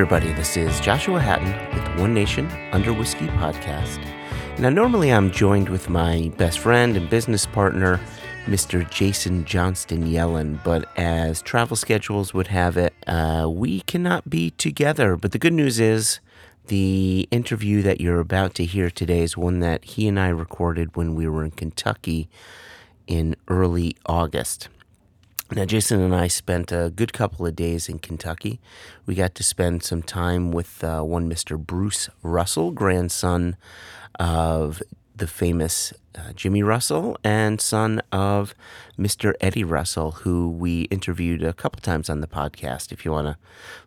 Everybody. This is Joshua Hatton with One Nation Under Whiskey podcast. Now, normally I'm joined with my best friend and business partner, Mr. Jason Johnston Yellen, but as travel schedules would have it, uh, we cannot be together. But the good news is, the interview that you're about to hear today is one that he and I recorded when we were in Kentucky in early August. Now, Jason and I spent a good couple of days in Kentucky. We got to spend some time with uh, one Mr. Bruce Russell, grandson of the famous uh, Jimmy Russell and son of Mr. Eddie Russell, who we interviewed a couple times on the podcast. If you want to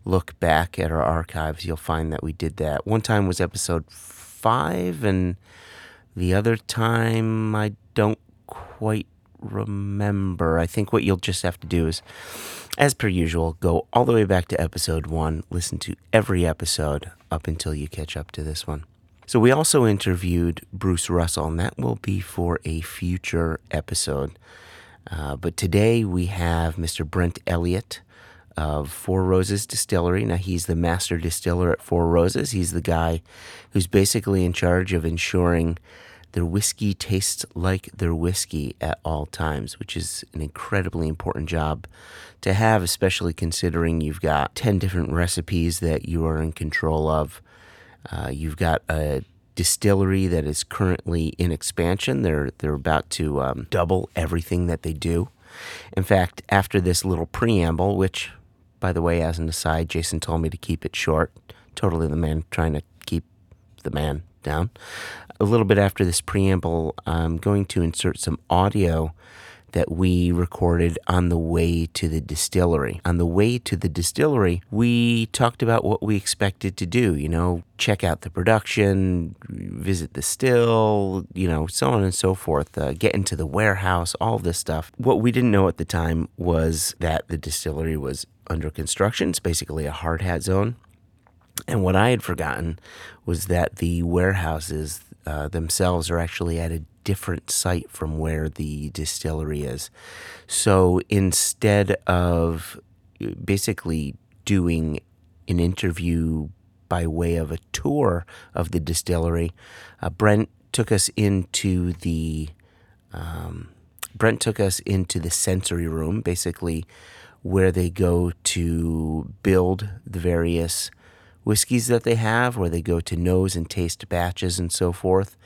look back at our archives, you'll find that we did that. One time was episode five, and the other time I don't quite remember. I think what you'll just have to do is, as per usual, go all the way back to episode one, listen to every episode up until you catch up to this one. So, we also interviewed Bruce Russell, and that will be for a future episode. Uh, but today we have Mr. Brent Elliott of Four Roses Distillery. Now, he's the master distiller at Four Roses. He's the guy who's basically in charge of ensuring their whiskey tastes like their whiskey at all times, which is an incredibly important job to have, especially considering you've got 10 different recipes that you are in control of. Uh, you've got a distillery that is currently in expansion. They're, they're about to um, double everything that they do. In fact, after this little preamble, which, by the way, as an aside, Jason told me to keep it short, totally the man trying to keep the man down. A little bit after this preamble, I'm going to insert some audio that we recorded on the way to the distillery. On the way to the distillery, we talked about what we expected to do, you know, check out the production, visit the still, you know, so on and so forth, uh, get into the warehouse, all this stuff. What we didn't know at the time was that the distillery was under construction. It's basically a hard hat zone. And what I had forgotten was that the warehouses uh, themselves are actually at a different site from where the distillery is. So instead of uh, basically doing an interview by way of a tour of the distillery, uh, Brent took us into the um, Brent took us into the sensory room, basically where they go to build the various whiskeys that they have, where they go to nose and taste batches and so forth.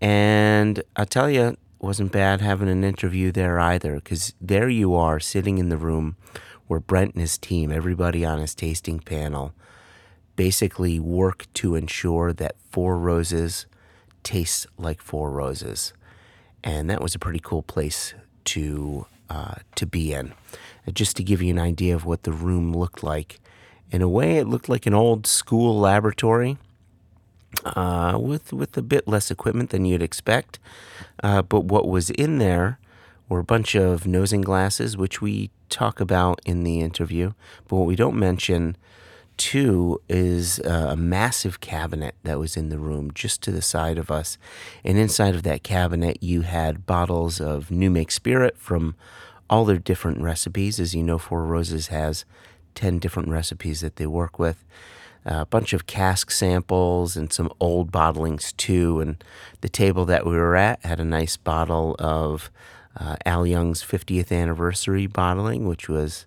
And I'll tell you, wasn't bad having an interview there either, because there you are sitting in the room where Brent and his team, everybody on his tasting panel, basically work to ensure that Four Roses tastes like Four Roses. And that was a pretty cool place to uh, to be in. Just to give you an idea of what the room looked like, in a way, it looked like an old school laboratory uh, with with a bit less equipment than you'd expect. Uh, but what was in there were a bunch of nosing glasses, which we talk about in the interview. But what we don't mention too is a massive cabinet that was in the room just to the side of us. And inside of that cabinet, you had bottles of new make spirit from all their different recipes. As you know, Four Roses has 10 different recipes that they work with. A bunch of cask samples and some old bottlings too. And the table that we were at had a nice bottle of uh, Al Young's 50th anniversary bottling, which was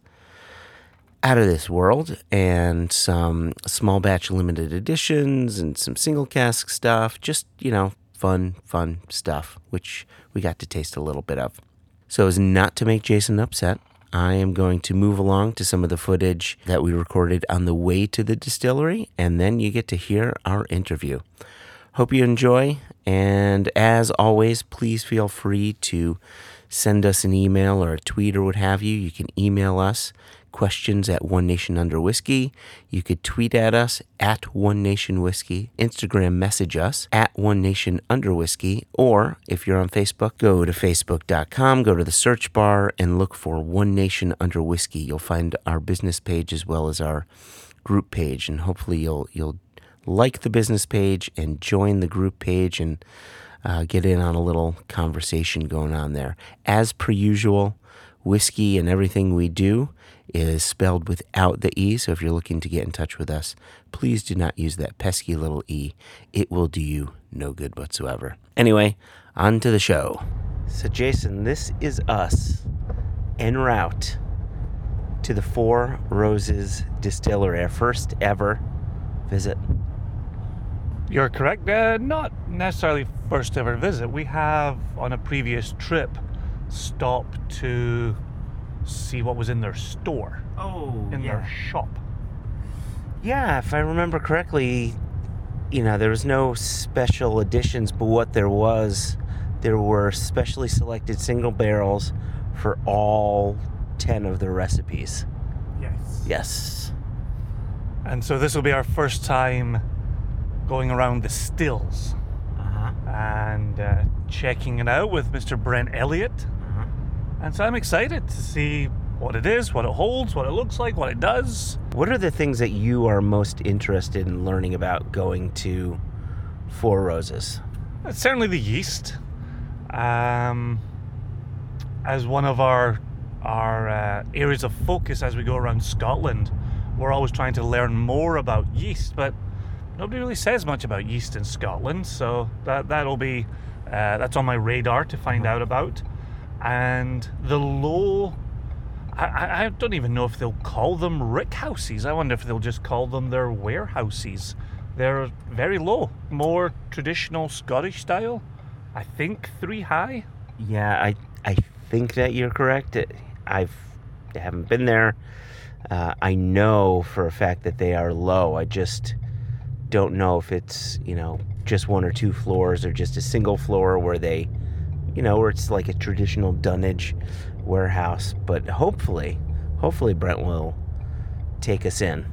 out of this world, and some small batch limited editions and some single cask stuff. Just, you know, fun, fun stuff, which we got to taste a little bit of. So, as not to make Jason upset, I am going to move along to some of the footage that we recorded on the way to the distillery, and then you get to hear our interview. Hope you enjoy, and as always, please feel free to send us an email or a tweet or what have you. You can email us questions at One Nation Under Whiskey. You could tweet at us at One Nation Whiskey, Instagram message us at One Nation Under Whiskey, or if you're on Facebook, go to facebook.com, go to the search bar, and look for One Nation Under Whiskey. You'll find our business page as well as our group page, and hopefully you'll you'll like the business page and join the group page and uh, get in on a little conversation going on there. As per usual, whiskey and everything we do is spelled without the E. So if you're looking to get in touch with us, please do not use that pesky little E. It will do you no good whatsoever. Anyway, on to the show. So, Jason, this is us en route to the Four Roses Distillery, our first ever visit. You're correct. Uh, not necessarily first ever visit. We have on a previous trip stopped to see what was in their store, Oh, in their shop. Yeah, if I remember correctly, you know, there was no special editions, but what there was, there were specially selected single barrels for all 10 of the recipes. Yes. Yes. And so this will be our first time going around the stills Uh-huh. and uh, checking it out with Mr. Brent Elliott. And so I'm excited to see what it is, what it holds, what it looks like, what it does. What are the things that you are most interested in learning about going to Four Roses? It's certainly the yeast. Um, as one of our our uh, areas of focus as we go around Scotland, we're always trying to learn more about yeast, but nobody really says much about yeast in Scotland. So that that'll be uh, that's on my radar to find out about. And the low, I- I, don't even know if they'll call them rickhouses. I wonder if they'll just call them their warehouses. They're very low, more traditional Scottish style. I think three high. Yeah, I I think that you're correct. I've I haven't been there. Uh, I know for a fact that they are low. I just don't know if it's you know just one or two floors or just a single floor where they, you know, where it's like a traditional dunnage warehouse. But hopefully, hopefully Brent will take us in,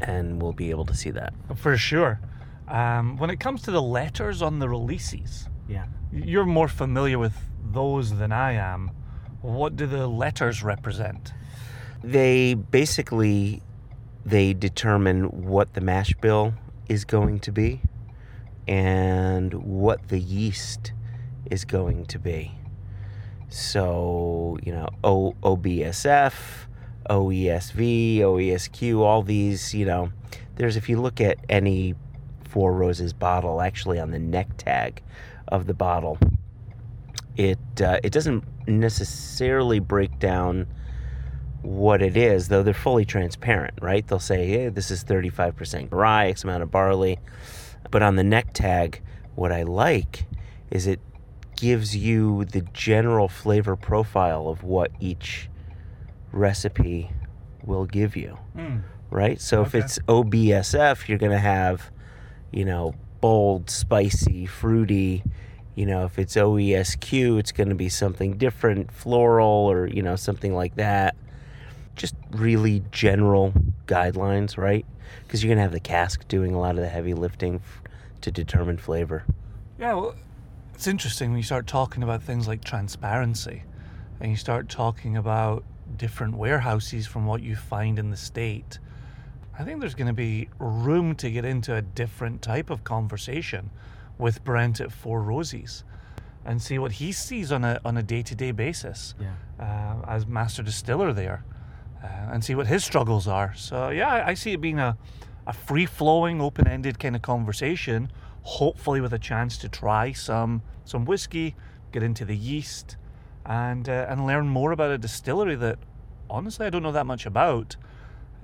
and we'll be able to see that. For sure. Um, when it comes to the letters on the releases, Yeah. you're more familiar with those than I am. What do the letters represent? they basically they determine what the mash bill is going to be and what the yeast is going to be so you know o- obsf oesv oesq all these you know there's if you look at any four roses bottle actually on the neck tag of the bottle it uh, it doesn't necessarily break down what it is, though they're fully transparent, right? They'll say, hey, this is 35% rye, X amount of barley. But on the neck tag, what I like is it gives you the general flavor profile of what each recipe will give you, hmm. right? So if it's OBSF, you're going to have, you know, bold, spicy, fruity. You know, if it's OESQ, it's going to be something different, floral, or, you know, something like that just really general guidelines, right? Because you're gonna have the cask doing a lot of the heavy lifting f- to determine flavor. Yeah, well, it's interesting when you start talking about things like transparency and you start talking about different warehouses from what you find in the state. I think there's going to be room to get into a different type of conversation with Brent at Four Roses and see what he sees on a on a day to day basis Yeah. uh, as master distiller there, uh, and see what his struggles are. So yeah, I, I see it being a a free flowing, open ended kind of conversation. Hopefully, with a chance to try some some whiskey, get into the yeast, and uh, and learn more about a distillery that honestly I don't know that much about.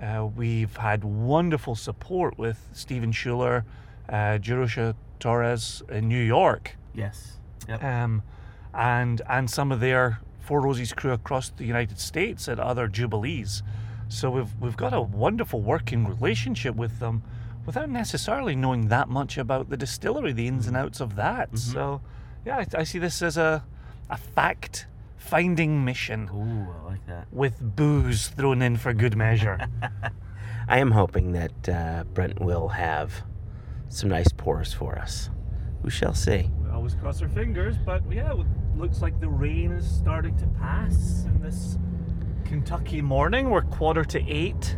Uh, we've had wonderful support with Stephen Schuler, uh, Jerusha Torres in New York Yes. Yep. um, and and some of their Four Roses crew across the United States at other jubilees. So we've we've got a wonderful working relationship with them, without necessarily knowing that much about the distillery, the ins and outs of that. So, yeah, I, I see this as a a fact finding mission Ooh, I like that. with booze thrown in for good measure. I am hoping that uh, Brent will have some nice pours for us. We shall see. We always cross our fingers, but yeah, it looks like the rain is starting to pass in this Kentucky morning. We're quarter to eight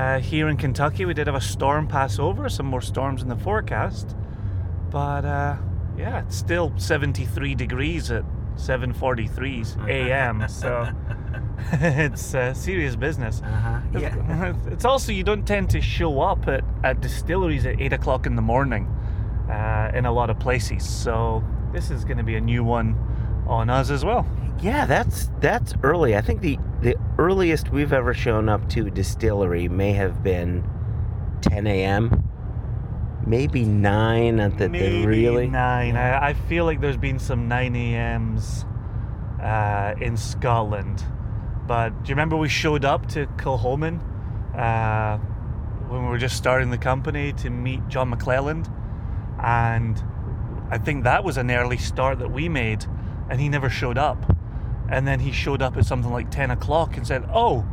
uh, here in Kentucky. We did have a storm pass over, some more storms in the forecast, but uh, yeah, it's still 73 degrees at 7:43 a.m. So it's uh, serious business. Uh-huh. Yeah. It's also you don't tend to show up at, at distilleries at eight o'clock in the morning uh, in a lot of places. So this is going to be a new one on us as well. Yeah, that's that's early. I think the the earliest we've ever shown up to distillery may have been 10 a.m. Maybe nine at the, the really. nine. I, I feel like there's been some nine a.m.s uh, in Scotland. But do you remember we showed up to Kilchoman uh, when we were just starting the company to meet John MacLellan? And I think that was an early start that we made, and he never showed up. And then he showed up at something like 10 o'clock and said, Oh,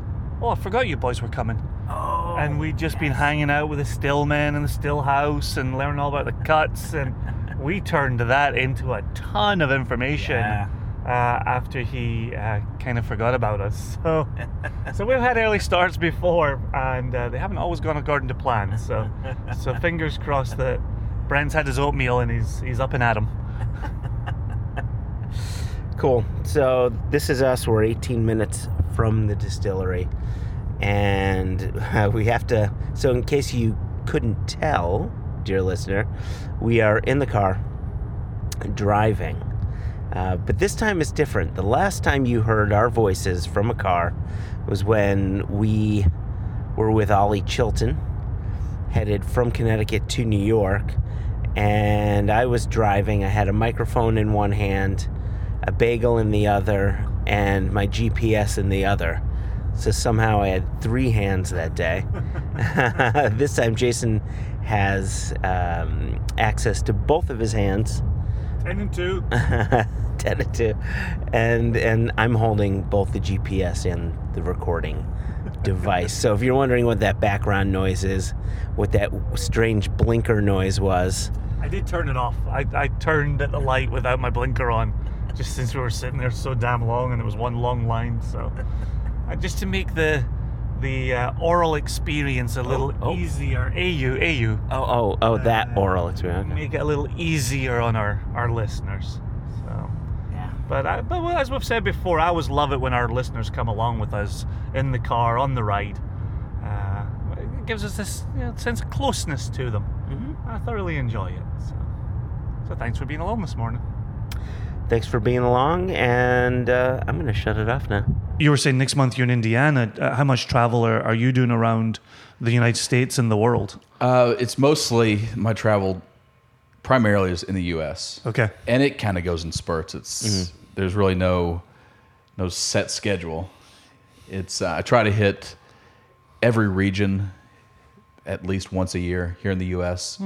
oh, I forgot you boys were coming. Oh, and we'd just been hanging out with the stillmen in the still house and learning all about the cuts and we turned that into a ton of information Yeah. uh, after he uh, kind of forgot about us so so we've had early starts before and uh, they haven't always gone according to plan so so fingers crossed that Brent's had his oatmeal and he's he's up and at 'em. Cool. So this is us. We're 18 minutes from the distillery, and uh, we have to. So in case you couldn't tell, dear listener, we are in the car driving. Uh, but this time is different. The last time you heard our voices from a car was when we were with Ollie Chilton, headed from Connecticut to New York. And I was driving. I had a microphone in one hand, a bagel in the other, and my GPS in the other. So somehow I had three hands that day. this time Jason has um, access to both of his hands. 10 and 2 10 and 2 and and i'm holding both the gps and the recording device so if you're wondering what that background noise is what that strange blinker noise was I did turn it off. I, I turned at the light without my blinker on, just since we were sitting there so damn long and there was one long line. So, uh, just to make the the uh, oral experience a little oh. easier. AU, AU. oh oh oh that Uh, oral experience okay. Make it a little easier on our, our listeners. So, yeah but I, but as we've said before, I always love it when our listeners come along with us in the car on the ride. Uh, it gives us this you know, sense of closeness to them. Mhm. I thoroughly enjoy it. So, so thanks for being alone this morning. Thanks for being along and uh, i'm gonna shut it off now You were saying next month you're in Indiana. Uh, how much travel are, are you doing around the United States and the world? Uh, it's mostly my travel primarily is in the U.S. Okay. and it kind of goes in spurts. It's there's really no no set schedule. It's uh, I try to hit every region at least once a year here in the U.S.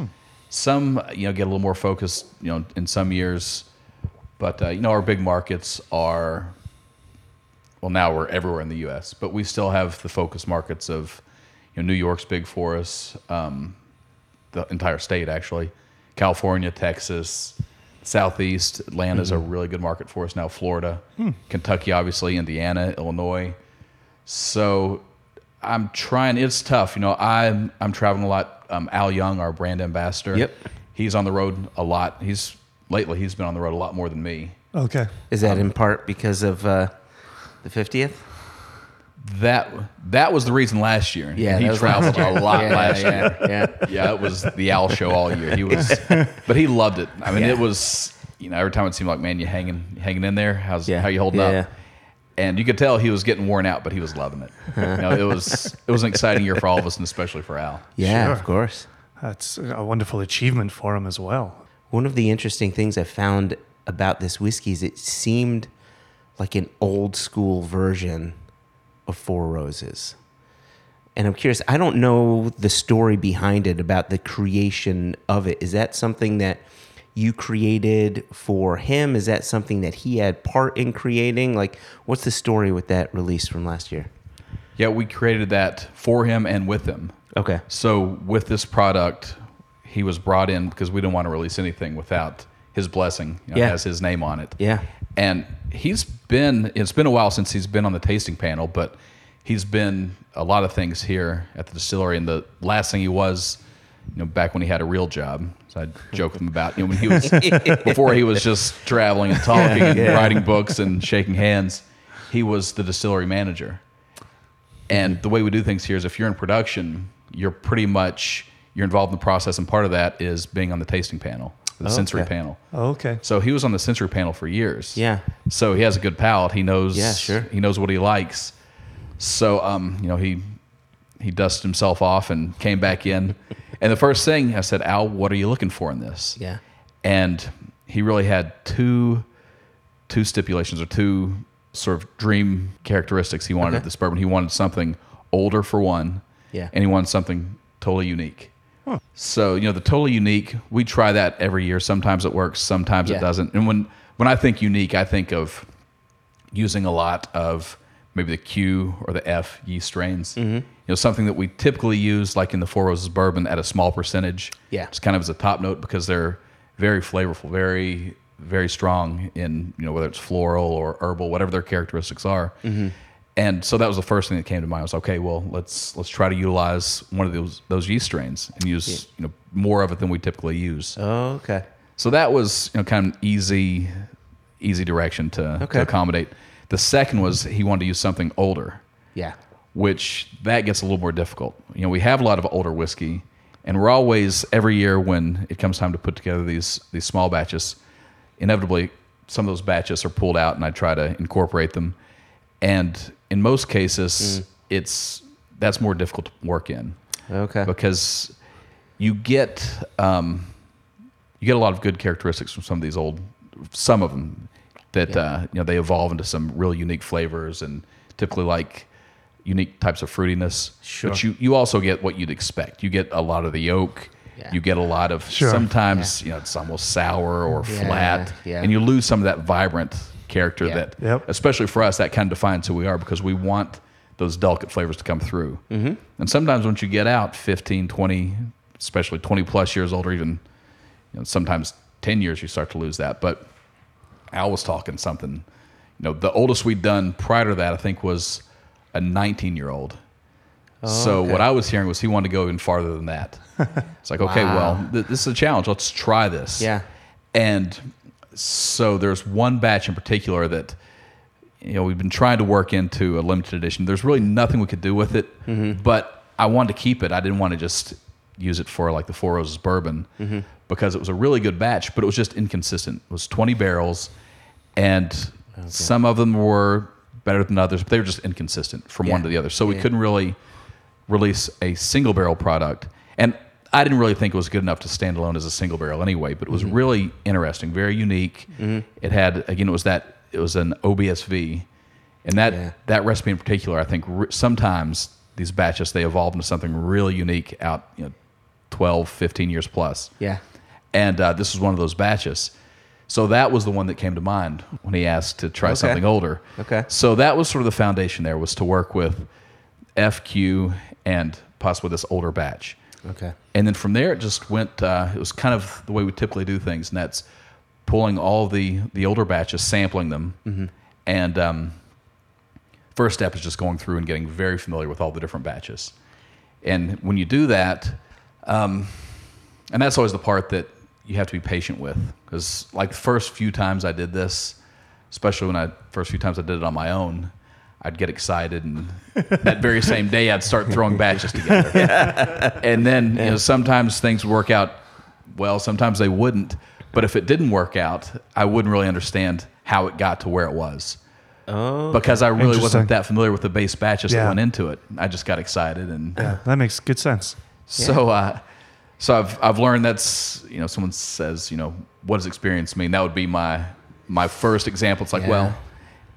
Some you know get a little more focused you know in some years, but uh, you know our big markets are well now we're everywhere in the U.S. But we still have the focus markets of you know New York's big for us. Um, the entire state actually. California, Texas, Southeast, Atlanta's a really good market for us now. Florida, Kentucky, obviously, Indiana, Illinois. So I'm trying. It's tough, you know. I'm I'm traveling a lot. Um, Al Young, our brand ambassador. Yep. He's on the road a lot. He's lately he's been on the road a lot more than me. Okay. is that in part because of uh, the 50th That that was the reason last year. Yeah, he traveled a lot Yeah, last yeah, year. yeah. yeah, it was the Al show all year. He was, but he loved it. I mean, Yeah. it was you know every time it seemed like, man, you hanging hanging in there. How's Yeah. how you holding Yeah, up? And you could tell he was getting worn out, but he was loving it. You know, it was it was an exciting year for all of us, and especially for Al. yeah Sure. of course That's a wonderful achievement for him as well. One of the interesting things I found about this whiskey is it seemed like an old school version of Four Roses. And I'm curious, I don't know the story behind it about the creation of it. Is that something that you created for him? Is that something that he had part in creating? Like, what's the story with that release from last year? Yeah, we created that for him and with him. Okay. So with this product, he was brought in because we didn't want to release anything without his blessing. You know, Yeah. Has his name on it. Yeah. And he's been, it's been a while since he's been on the tasting panel, but he's been a lot of things here at the distillery. And the last thing he was You know, back when he had a real job, so I joke with him about you know when he was before he was just traveling and talking and writing books and shaking hands. He was the distillery manager, and the way we do things here is if you're in production, you're pretty much you're involved in the process, and part of that is being on the tasting panel, the sensory Okay. panel. Okay. So he was on the sensory panel for years. Yeah. So he has a good palate. He knows. Yeah, sure. He knows what he likes. So um, you know, he he dusted himself off and came back in. and the first thing I said, Al, what are you looking for in this? Yeah. And he really had two two stipulations or two sort of dream characteristics he wanted Okay. of this bourbon. He wanted something older for one. Yeah. And he wanted something totally unique. So, you know, the totally unique, we try that every year. Sometimes it works, sometimes Yeah. it doesn't. And when when I think unique, I think of using a lot of maybe the Q or the F yeast strains. Mm-hmm. You know, something that we typically use, like in the Four Roses bourbon, at a small percentage. Yeah. just kind of as a top note because they're very flavorful, very very strong in you know whether it's floral or herbal, whatever their characteristics are. Mm-hmm. And so that was the first thing that came to mind. I Was okay, well let's let's try to utilize one of those those yeast strains and use you know more of it than we typically use. Oh, okay. So that was you know kind of an easy, easy direction to, Okay. to accommodate. The second was he wanted to use something older, Yeah. which that gets a little more difficult. You know, we have a lot of older whiskey, and we're always every year when it comes time to put together these these small batches, inevitably some of those batches are pulled out, and I try to incorporate them. And in most cases, it's that's more difficult to work in Okay. because you get um, you get a lot of good characteristics from some of these old some of them that Yeah. uh, you know they evolve into some really unique flavors and typically like unique types of fruitiness. Sure. But you you also get what you'd expect. You get a lot of the oak. Yeah. You get a lot of Sure. sometimes you know it's almost sour or Yeah, flat, yeah. and you lose some of that vibrant character Yeah. that, Yep. especially for us, that kind of defines who we are because we want those delicate flavors to come through. Mm-hmm. And sometimes once you get out 15, 20, especially 20 plus years old, or even you know, sometimes 10 years, you start to lose that. But Al was talking something, you know, the oldest we'd done prior to that, I think, was a 19 year old. so okay. what I was hearing was he wanted to go even farther than that. it's like, okay, Wow. well, th- this is a challenge. Let's try this. Yeah. And so there's one batch in particular that you know we've been trying to work into a limited edition. There's really nothing we could do with it, Mm-hmm. but I wanted to keep it. I didn't want to just use it for like the Four Roses bourbon Mm-hmm. because it was a really good batch, but it was just inconsistent. It was 20 barrels, and some of them were better than others, but they were just inconsistent from one to the other. So we couldn't really release a single barrel product. And I didn't really think it was good enough to stand alone as a single barrel anyway, but it Mm-hmm. was really interesting, very unique. It had again it was that it was an OBSV. And that Yeah. that recipe in particular, I think re- sometimes these batches they evolve into something really unique out, you know, 12, 15 years plus. Yeah. And uh, this was one of those batches. So that was the one that came to mind when he asked to try Okay. something older. Okay. So that was sort of the foundation there was to work with FQ and possibly this older batch. Okay. And then from there, it just went. Uh, it was kind of the way we typically do things, and that's pulling all the the older batches, sampling them, Mm-hmm. and um, first step is just going through and getting very familiar with all the different batches. And when you do that, um, and that's always the part that you have to be patient with, because like the first few times I did this, especially when I first few times I did it on my own. I'd get excited, and that very same day I'd start throwing batches together. And then you know sometimes things work out well sometimes they wouldn't. But if it didn't work out i wouldn't really understand how it got to where it was. Oh. because i really wasn't that familiar with the base batches that Yeah. went into it. I just got excited and Yeah, that makes good sense. so uh, so I've, I've learned that's you know someone says you know what does experience mean? That would be my my first example. It's like Yeah. well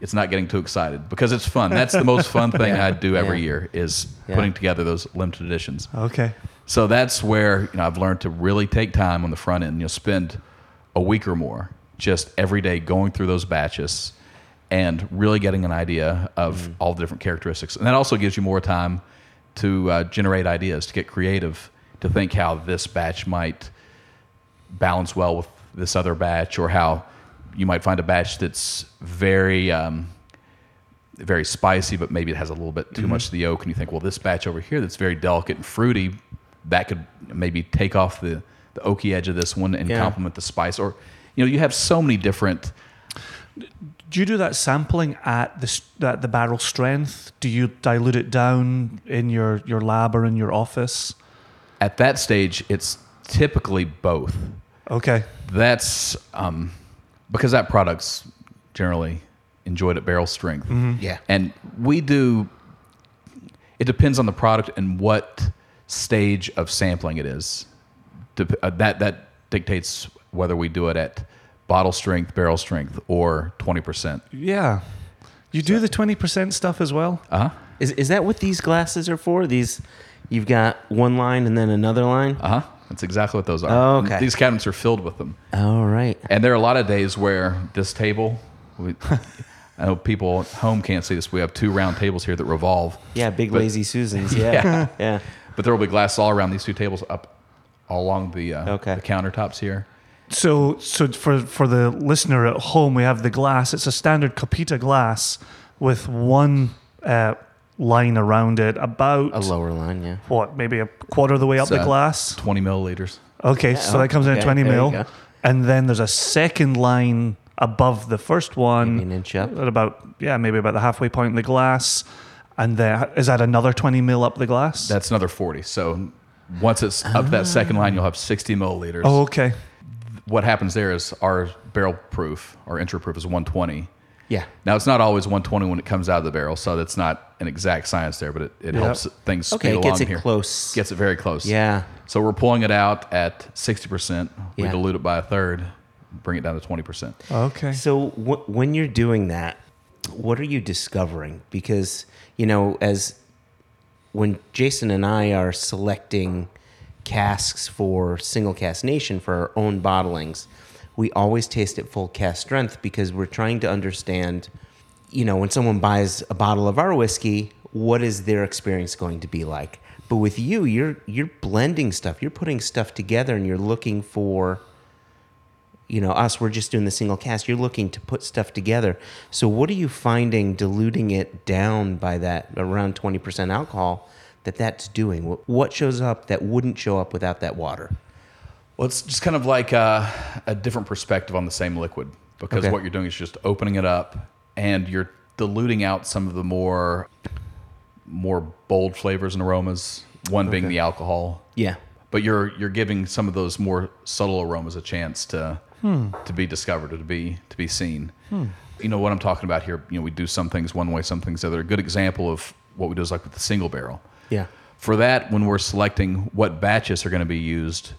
it's not getting too excited because it's fun that's the most fun thing Yeah. i do every Yeah. year is Yeah. putting together those limited editions Okay. so that's where you know I've learned to really take time on the front end. You know, spend a week or more just every day going through those batches and really getting an idea of all the different characteristics. And that also gives you more time to uh, generate ideas, to get creative, to think how this batch might balance well with this other batch, or how you might find a batch that's very um, very spicy, but maybe it has a little bit too much of the oak, and you think, well, this batch over here that's very delicate and fruity that could maybe take off the the oaky edge of this one and Yeah. complement the spice. Or you know, you have so many different. Do you do that sampling at the at the barrel strength? Do you dilute it down in your, your lab or in your office? At that stage, it's typically both. Okay. That's um, because that product's generally enjoyed at barrel strength. Yeah. And we do, it depends on the product and what stage of sampling it is. Dep- uh, that, that dictates whether we do it at bottle strength, barrel strength, or 20%. Yeah. You do the 20% stuff as well? Uh huh. Is is that what these glasses are for? These, you've got one line and then another line. Uh huh. That's exactly what those are. Oh, okay. These cabinets are filled with them. All right. And there are a lot of days where this table, we, I know people at home can't see this. We have two round tables here that revolve. Yeah, big But- lazy Susans. Yeah. yeah. But there will be glass all around these two tables up all along the, uh, Okay. the countertops here. So, so for for the listener at home, we have the glass. It's a standard Copita glass with one uh, line around it, about A lower line. Yeah. what, maybe a quarter of the way up It's, the uh, glass. 20 milliliters. Okay, so that comes in okay, at 20 there mil, and then there's a second line above the first one, Maybe an inch up. at about yeah, maybe about the halfway point in the glass, and then is that another 20 mil up the glass? That's another 40. So once it's up that second line, you'll have 60 milliliters. oh, okay. What happens there is our barrel proof, our entry proof is 120. Yeah. Now it's not always 120 when it comes out of the barrel, so that's not an exact science there, but it, it Yep. helps things Okay, speed it gets along it here. close. Gets it very close. Yeah. So we're pulling it out at 60%. We Yeah. dilute it by a third, bring it down to 20%. Okay. So wh- when you're doing that, what are you discovering? Because you know, as when Jason and I are selecting casks for Single Cask Nation for our own bottlings, we always taste at full cask strength because we're trying to understand. You know, when someone buys a bottle of our whiskey, what is their experience going to be like? But with you, you're you're blending stuff. You're putting stuff together, and you're looking for you know us we're just doing the single cask you're looking to put stuff together so what are you finding diluting it down by that around 20% alcohol that that's doing what shows up that wouldn't show up without that water Well, it's just kind of like a, a different perspective on the same liquid because Okay. what you're doing is just opening it up and you're diluting out some of the more more bold flavors and aromas. One being the alcohol, yeah but you're you're giving some of those more subtle aromas a chance to hmm. to be discovered or to be to be seen. Hmm. You know what I'm talking about here. You know, we do some things one way, some things the other. A good example of what we do is like with the single barrel. yeah For that, when we're selecting what batches are going to be used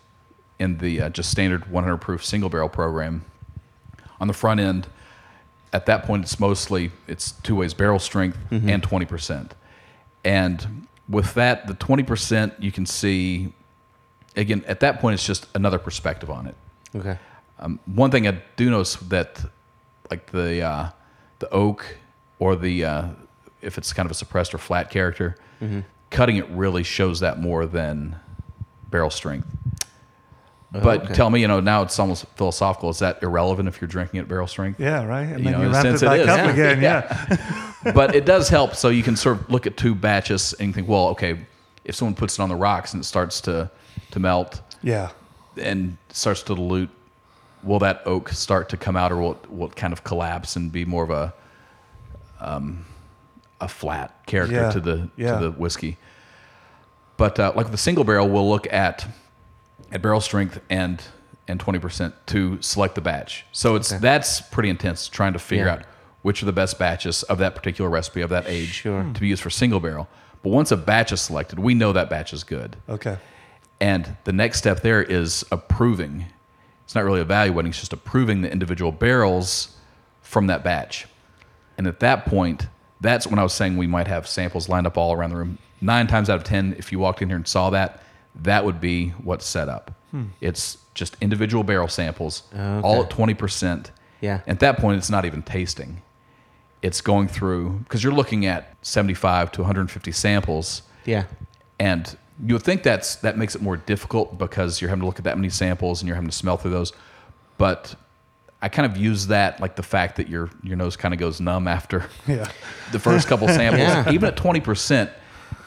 in the uh, just standard 100 proof single barrel program, on the front end, at that point it's mostly it's two ways barrel strength and 20 percent, and with that the 20 percent you can see again at that point it's just another perspective on it. okay. Um, one thing I do notice that, like the uh, the oak or the uh, if it's kind of a suppressed or flat character, cutting it really shows that more than barrel strength. But okay. tell me, you know, now it's almost philosophical. Is that irrelevant if you're drinking at barrel strength? Yeah, right. And You then know, you in a wrap it sense it back up Yeah. again. Yeah. but it does help. So you can sort of look at two batches and think, well, okay, if someone puts it on the rocks and it starts to to melt, Yeah. and starts to dilute, will that oak start to come out, or will it, will it kind of collapse and be more of a um, a flat character Yeah, to the yeah. to the whiskey? But uh, like the single barrel, we'll look at at barrel strength and and twenty percent to select the batch. So it's that's pretty intense trying to figure Yeah. out which are the best batches of that particular recipe of that age Sure. to be used for single barrel. But once a batch is selected, we know that batch is good. Okay. And the next step there is approving. It's not really evaluating, it's just approving the individual barrels from that batch. And at that point, that's when I was saying we might have samples lined up all around the room. Nine times out of 10, if you walked in here and saw that, that would be what's set up. Hmm. It's just individual barrel samples, all at 20%. Yeah. At that point, it's not even tasting. It's going through, because you're looking at 75 to 150 samples yeah and you would think that's that makes it more difficult because you're having to look at that many samples and you're having to smell through those. But I kind of use that like the fact that your your nose kind of goes numb after Yeah. the first couple samples, Yeah. even at twenty percent.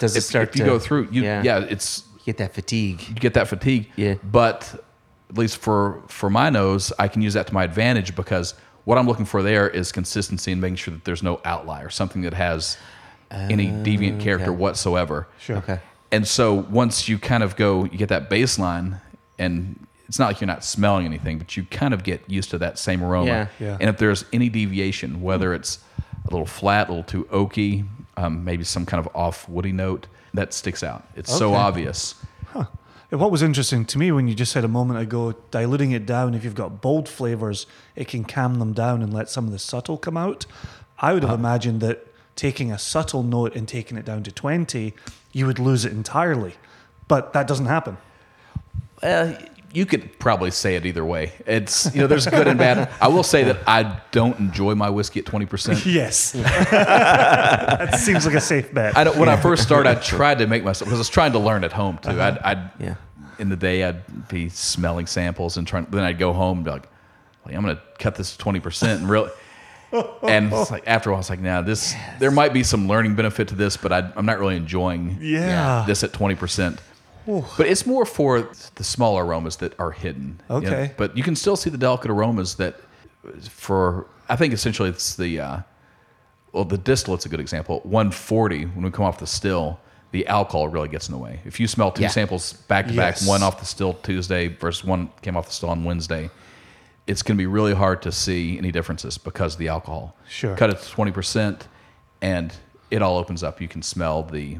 does it If, start if you to- go through, you yeah. yeah, it's Get that fatigue. you get that fatigue. Yeah. But at least for for my nose, I can use that to my advantage because what I'm looking for there is consistency and making sure that there's no outlier, something that has any deviant character whatsoever. Sure. Okay. And so once you kind of go, you get that baseline, and it's not like you're not smelling anything, but you kind of get used to that same aroma. Yeah. Yeah. And if there's any deviation, whether it's a little flat, a little too oaky, um, maybe some kind of off woody note, that sticks out. It's so obvious. And What was interesting to me when you just said a moment ago, diluting it down, if you've got bold flavors, it can calm them down and let some of the subtle come out. I would have uh-huh. imagined that taking a subtle note and taking it down to 20, you would lose it entirely. But that doesn't happen. Well, you could probably say it either way. It's you know, there's good and bad. I will say that I don't enjoy my whiskey at twenty percent. Yes. that seems like a safe bet. I don't, when I first started, I tried to make myself because I was trying to learn at home too. Uh-huh. I'd, I'd Yeah. in the day I'd be smelling samples and trying. Then I'd go home and be like, "Well, I'm going to cut this twenty percent and really." And it's like after a while, I was like, "Now this there might be some learning benefit to this, but I, I'm not really enjoying yeah. this at twenty percent." But it's more for the smaller aromas that are hidden. you know. Okay. But you can still see the delicate aromas that, for I think essentially it's the uh, well the distillate's a good example. 140 when we come off the still, the alcohol really gets in the way. If you smell two Yeah. samples back to back, one off the still Tuesday versus one came off the still on Wednesday, it's going to be really hard to see any differences because of the alcohol. Sure. Cut it to 20 percent, and it all opens up. You can smell the the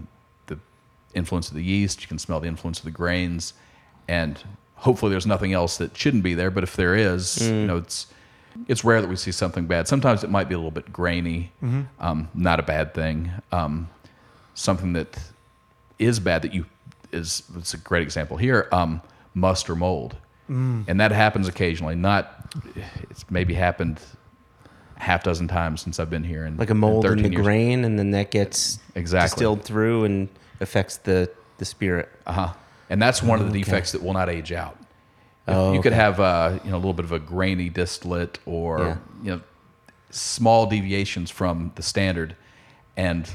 influence of the yeast. You can smell the influence of the grains, and hopefully there's nothing else that shouldn't be there. But if there is, you know, it's it's rare that we see something bad. Sometimes it might be a little bit grainy. Um, not a bad thing. Um, something that is bad that you is it's a great example here. Um, must or mold, and that happens occasionally. Not it's maybe happened half dozen times since I've been here. and Like a mold in, 13 the years. grain, and then that gets Exactly. distilled through and affects the the spirit. Uh huh. And that's one of the defects that will not age out. If Oh, you could okay. have uh, you know a little bit of a grainy distillate or Yeah. you know small deviations from the standard, and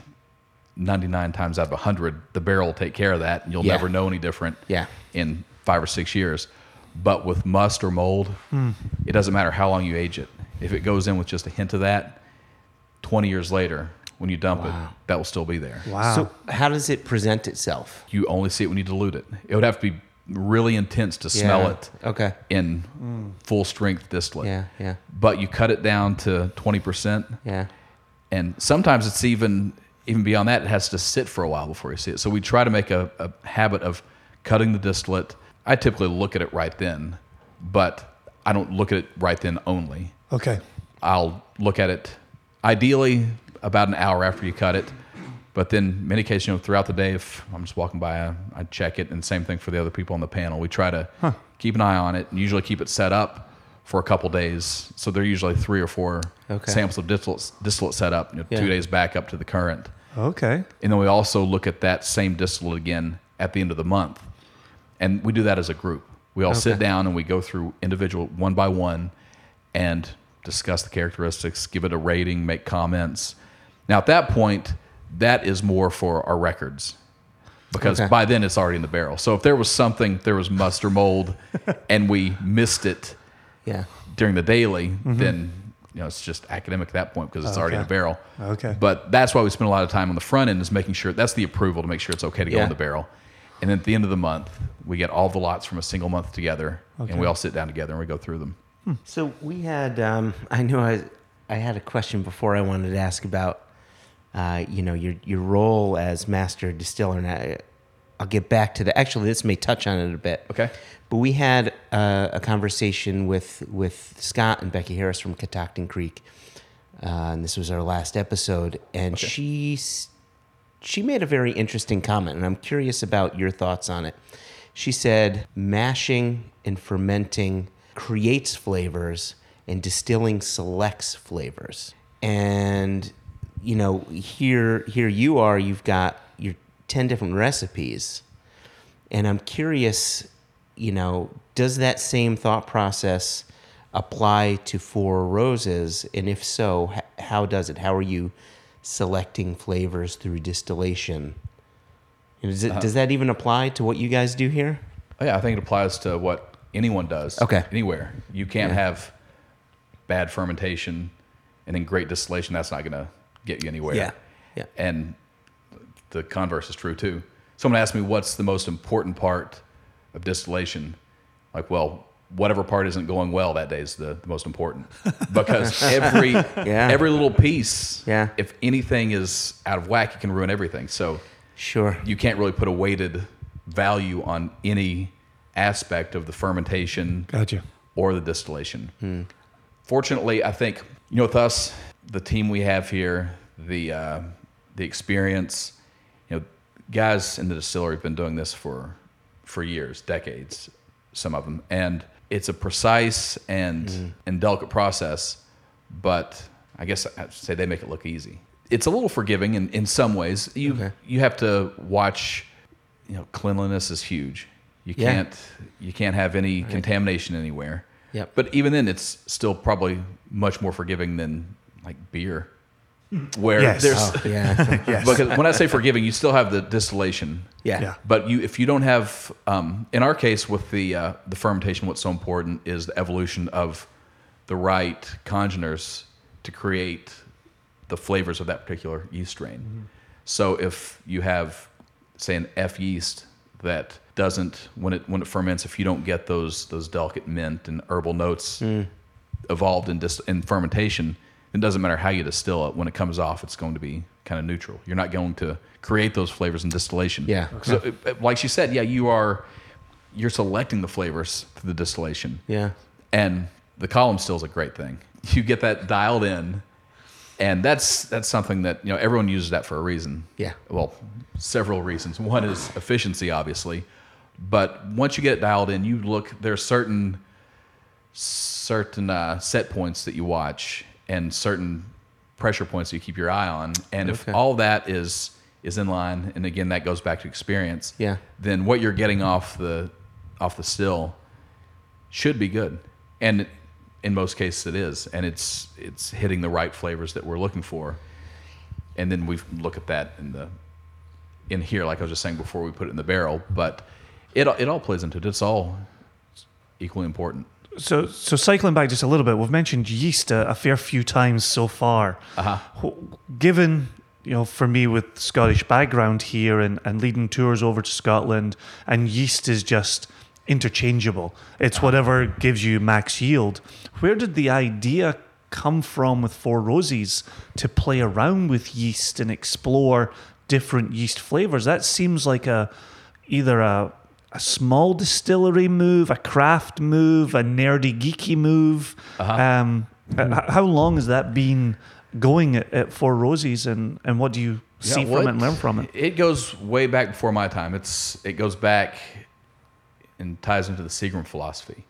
99 times out of 100 the barrel will take care of that, and you'll Yeah. never know any different. Yeah. In five or six years, but with must or mold, it doesn't matter how long you age it. If it goes in with just a hint of that, 20 years later, when you dump it, that will still be there. wow. So how does it present itself? You only see it when you dilute it. It would have to be really intense to smell Yeah. it Okay. in mm. full strength distillate. Yeah. Yeah. But you cut it down to 20%, Yeah. and sometimes it's even even beyond that. It has to sit for a while before you see it. So we try to make a, a habit of cutting the distillate. I typically look at it right then, but I don't look at it right then only. okay. I'll look at it ideally about an hour after you cut it. But then, many cases, you know, throughout the day, if I'm just walking by, I, I check it, and same thing for the other people on the panel. We try to keep an eye on it, and usually keep it set up for a couple days. So they're usually three or four Okay. samples of distillate, distillate set up, you know, Yeah. two days back up to the current. Okay. And then we also look at that same distillate again at the end of the month. And we do that as a group. We all sit down and we go through individual one by one and discuss the characteristics, give it a rating, make comments. Now, at that point, that is more for our records because Okay. by then it's already in the barrel. So if there was something, there was must or mold, and we missed it Yeah. during the daily, then you know it's just academic at that point because it's already in the barrel. Okay. But that's why we spend a lot of time on the front end is making sure that's the approval to make sure it's okay to go in the barrel. And then at the end of the month, we get all the lots from a single month together, and we all sit down together and we go through them. So we had, um, I knew I, I had a question before I wanted to ask about, uh, you know, your your role as master distiller, and I, I'll get back to that. Actually, this may touch on it a bit. Okay. But we had uh, a conversation with with Scott and Becky Harris from Catoctin Creek, uh, and this was our last episode, and she she made a very interesting comment, and I'm curious about your thoughts on it. She said, "Mashing and fermenting creates flavors, and distilling selects flavors." And you know, here here you are. You've got your ten different recipes, and I'm curious, you know, does that same thought process apply to Four Roses? And if so, h- how does it? How are you selecting flavors through distillation? Does, it, uh-huh. does that even apply to what you guys do here? Oh, yeah, I think it applies to what anyone does. Okay. Anywhere. You can't Yeah. have bad fermentation and then great distillation. That's not going to get you anywhere. Yeah. Yeah. And the converse is true too. Someone asked me what's the most important part of distillation. Like, well, whatever part isn't going well that day is the, the most important because every Yeah. every little piece, Yeah. if anything is out of whack, it can ruin everything. So Sure. you can't really put a weighted value on any aspect of the fermentation Gotcha. or the distillation. Hmm. Fortunately, I think you know with us, the team we have here, the uh, the experience, you know, guys in the distillery have been doing this for for years, decades, some of them, and it's a precise and and delicate process, but I guess I'd say they make it look easy. It's a little forgiving in, in some ways. You Okay. you have to watch. You know, cleanliness is huge. You Yeah. can't you can't have any contamination anywhere. Yep. But even then, it's still probably much more forgiving than like beer, where Yes. there's Oh, yeah. Yes. because when I say forgiving, you still have the distillation. yeah. Yeah. But you, if you don't have, um, in our case with the uh, the fermentation, what's so important is the evolution of the right congeners to create the flavors of that particular yeast strain. So if you have, say, an F yeast that doesn't when it when it ferments, if you don't get those those delicate mint and herbal notes evolved in dis- in fermentation, it doesn't matter how you distill it. When it comes off, it's going to be kind of neutral. You're not going to create those flavors in distillation. Yeah. So, it- it- like she said, yeah, you are you're selecting the flavors through the distillation. Yeah. And the column still is a great thing. You get that dialed in, and that's that's something that you know everyone uses that for a reason. Yeah. Well, several reasons. One is efficiency, obviously, but once you get it dialed in, you look. There's certain certain uh, set points that you watch and certain pressure points that you keep your eye on, and if Okay. all that is is in line, and again that goes back to experience. Yeah. Then what you're getting off the off the still should be good, and in most cases it is, and it's it's hitting the right flavors that we're looking for, and then we look at that in the in here, like I was just saying before we put it in the barrel, but it it all plays into it. It's all equally important. So, so cycling back just a little bit, we've mentioned yeast a, a fair few times so far. Uh-huh. Given, you know, for me with Scottish background here and, and leading tours over to Scotland, and yeast is just interchangeable. It's whatever gives you max yield. Where did the idea come from with Four Roses to play around with yeast and explore different yeast flavors? That seems like a either a a small distillery move, a craft move, a nerdy geeky move. Um, uh, h- how long has that been going at, at Four Roses, and, and what do you see Yeah, from what- it and learn from it? It goes way back before my time. It's it goes back and ties into the Seagram philosophy.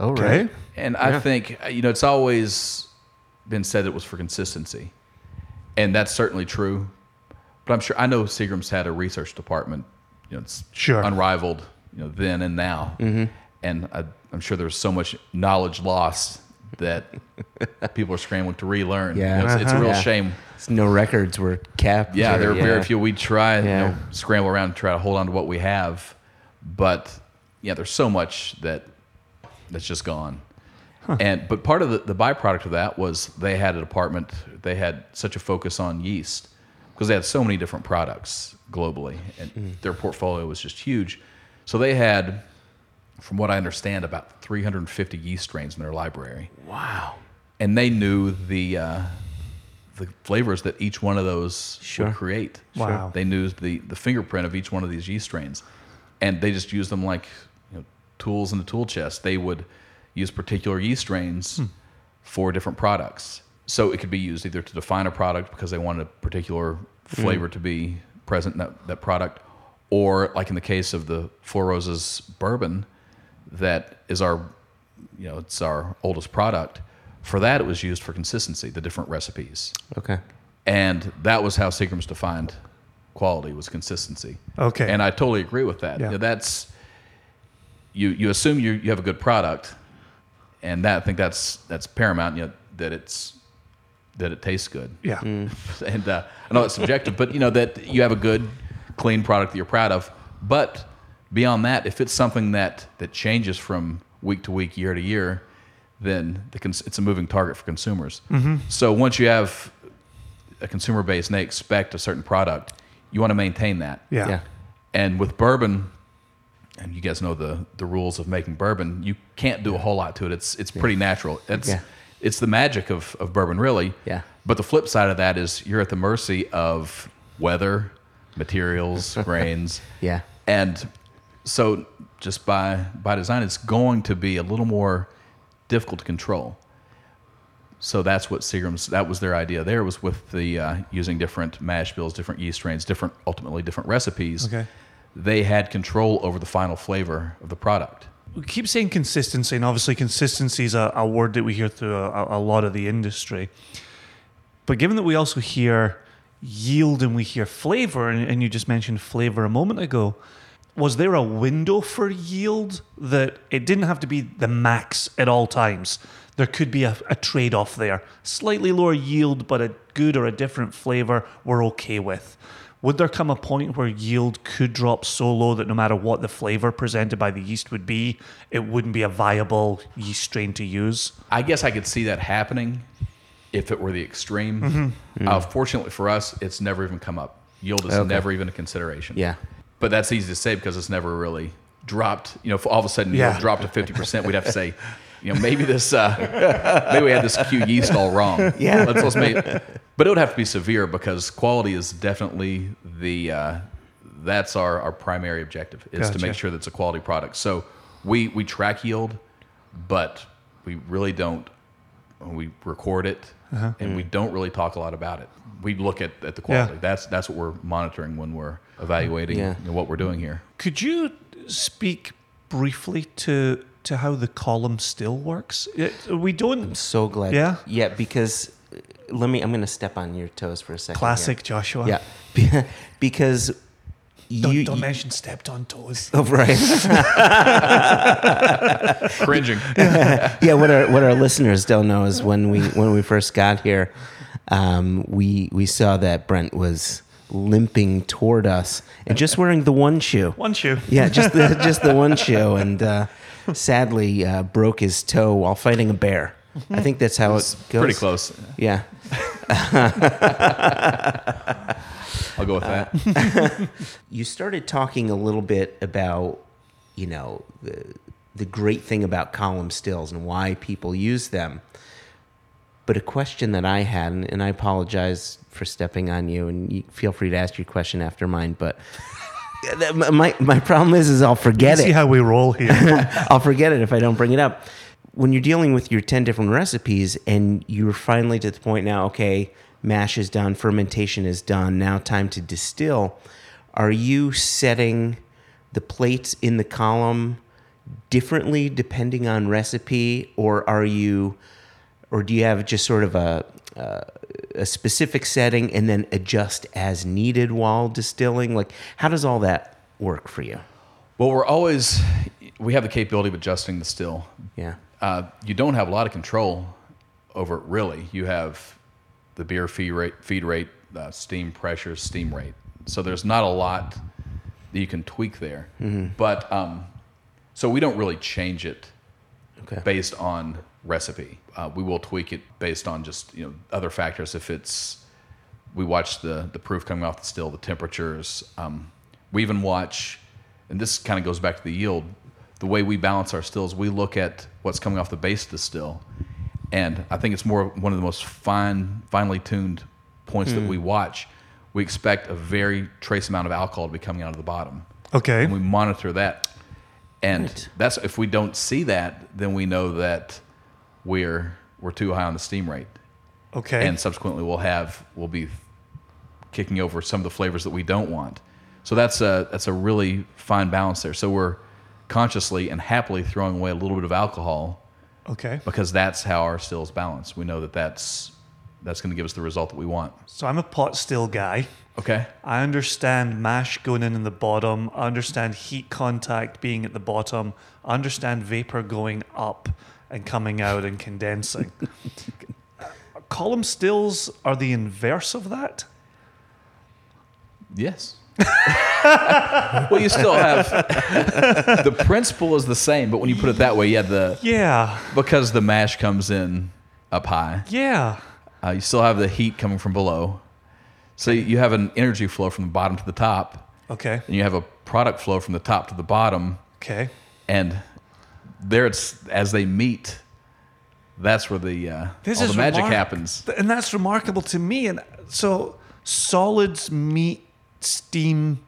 Oh, right. And I think uh, you know it's always been said it was for consistency, and that's certainly true. But I'm sure I know Seagram's had a research department. You know, it's Sure. unrivaled. You know, then and now, mm-hmm. and I, I'm sure there's so much knowledge lost that people are scrambling to relearn. Yeah. You know, it's, it's a uh-huh. real Yeah. shame. No records were kept. Yeah, or- there are very few. We try, you know, scramble around and try to hold on to what we have, but yeah, there's so much that that's just gone. And but part of the, the byproduct of that was they had a department. They had such a focus on yeast because they had so many different products globally, and their portfolio was just huge. So they had, from what I understand, about 350 yeast strains in their library Wow. and they knew the uh, the flavors that each one of those Sure. would create. Wow. They knew the the fingerprint of each one of these yeast strains, and they just used them like you know, tools in the tool chest. They would use particular yeast strains for different products. So it could be used either to define a product because they wanted a particular flavor to be present in that, that product, or like in the case of the Four Roses bourbon, that is our you know it's our oldest product for that it was used for consistency the different recipes Okay. and that was how seagram's defined quality was consistency Okay. and i totally agree with that Yeah. You know, that's you you assume you, you have a good product and that i think that's that's paramount you know, that it's that it tastes good yeah. and uh, I know it's subjective, but you know that you have a good clean product that you're proud of. But beyond that, if it's something that that changes from week to week, year to year, then the cons- it's a moving target for consumers. So once you have a consumer base and they expect a certain product, you want to maintain that. Yeah. Yeah. And with bourbon, and you guys know the the rules of making bourbon, you can't do a whole lot to it. It's it's pretty natural. It's Yeah. It's the magic of, of bourbon, really. Yeah. But the flip side of that is you're at the mercy of weather, materials, grains. Yeah. And so just by by design, it's going to be a little more difficult to control. So that's what Seagram's. That was their idea. There was with the uh, using different mash bills, different yeast strains, different ultimately different recipes. Okay. They had control over the final flavor of the product. We keep saying consistency, and obviously consistency is a, a word that we hear through a, a lot of the industry. But given that we also hear yield and we hear flavor, and, and you just mentioned flavor a moment ago, was there a window for yield that it didn't have to be the max at all times? There could be a, a trade off there. Slightly lower yield, but a good or a different flavor we're okay with. Would there come a point where yield could drop so low that no matter what the flavor presented by the yeast would be, it wouldn't be a viable yeast strain to use? I guess I could see that happening if it were the extreme. Uh, fortunately for us, it's never even come up. Yield is Okay. never even a consideration. Yeah. But that's easy to say because it's never really dropped. You know, if all of a sudden Yeah. yield dropped to fifty percent, we'd have to say, you know, maybe this, uh, maybe we had this Q yeast all wrong. Yeah. let's, let's make. But it would have to be severe because quality is definitely the. Uh, that's our, our primary objective is to make sure that it's a quality product. So we we track yield, but we really don't. We record it, Uh-huh. and we don't really talk a lot about it. We look at, at the Yeah. quality. That's that's what we're monitoring when we're evaluating Yeah. what we're doing here. Could you speak briefly to to how the column still works? It- we don't. I'm So glad. Yeah? Yeah, because uh, let me, I'm going to step on your toes for a second. here. Classic Joshua. Yeah. because Don't, you. don't you- mention stepped on toes. Oh, right. Cringing. yeah, what our what our listeners don't know is when we when we first got here, um, we we saw that Brent was limping toward us and just wearing the one shoe. One shoe. Yeah, just the just the one shoe, and uh, sadly uh, broke his toe while fighting a bear. I think that's how it goes. Pretty close. Yeah. I'll go with Uh, that. you started talking a little bit about you know the the great thing about column stills and why people use them but a question that i had and, and i apologize for stepping on you and you feel free to ask your question after mine but my my problem is is i'll forget See it See how we roll here. I'll forget it if I don't bring it up. When you're dealing with your 10 different recipes and you're finally to the point now, okay, mash is done, fermentation is done, now time to distill, are you setting the plates in the column differently depending on recipe or are you or do you have just sort of a uh, a specific setting and then adjust as needed while distilling like how does all that work for you Well, we're always we have the capability of adjusting the still. yeah Uh, you don't have a lot of control over it, really. You have the beer feed rate, feed rate, uh, steam pressure, steam rate. So there's not a lot that you can tweak there. But um, so we don't really change it okay based on recipe. Uh, we will tweak it based on just you know other factors. If it's we watch the the proof coming off the still, the temperatures. Um, we even watch, and this kind of goes back to the yield. The way we balance our stills, we look at what's coming off the base of the still, and I think it's more one of the most fine, finely tuned points that we watch. We expect a very trace amount of alcohol to be coming out of the bottom Okay. and we monitor that. And Right. that's if we don't see that, then we know that we're we're too high on the steam rate, Okay. and subsequently we'll have we'll be kicking over some of the flavors that we don't want. So that's a that's a really fine balance there. So we're consciously and happily throwing away a little bit of alcohol okay. because that's how our stills balance. We know that that's that's going to give us the result that we want. So I'm a pot still guy. Okay. I understand mash going in in the bottom. I understand heat contact being at the bottom. I understand vapor going up and coming out and condensing. Column stills are the inverse of that. Yes. well, you still have the principle is the same, but when you put it that way, yeah, the Yeah. because the mash comes in up high, Yeah. uh, you still have the heat coming from below. So you have an energy flow from the bottom to the top, Okay. and you have a product flow from the top to the bottom, Okay. and there it's as they meet. That's where the uh, This all is the magic remark- happens. And that's remarkable to me. And so solids meet steam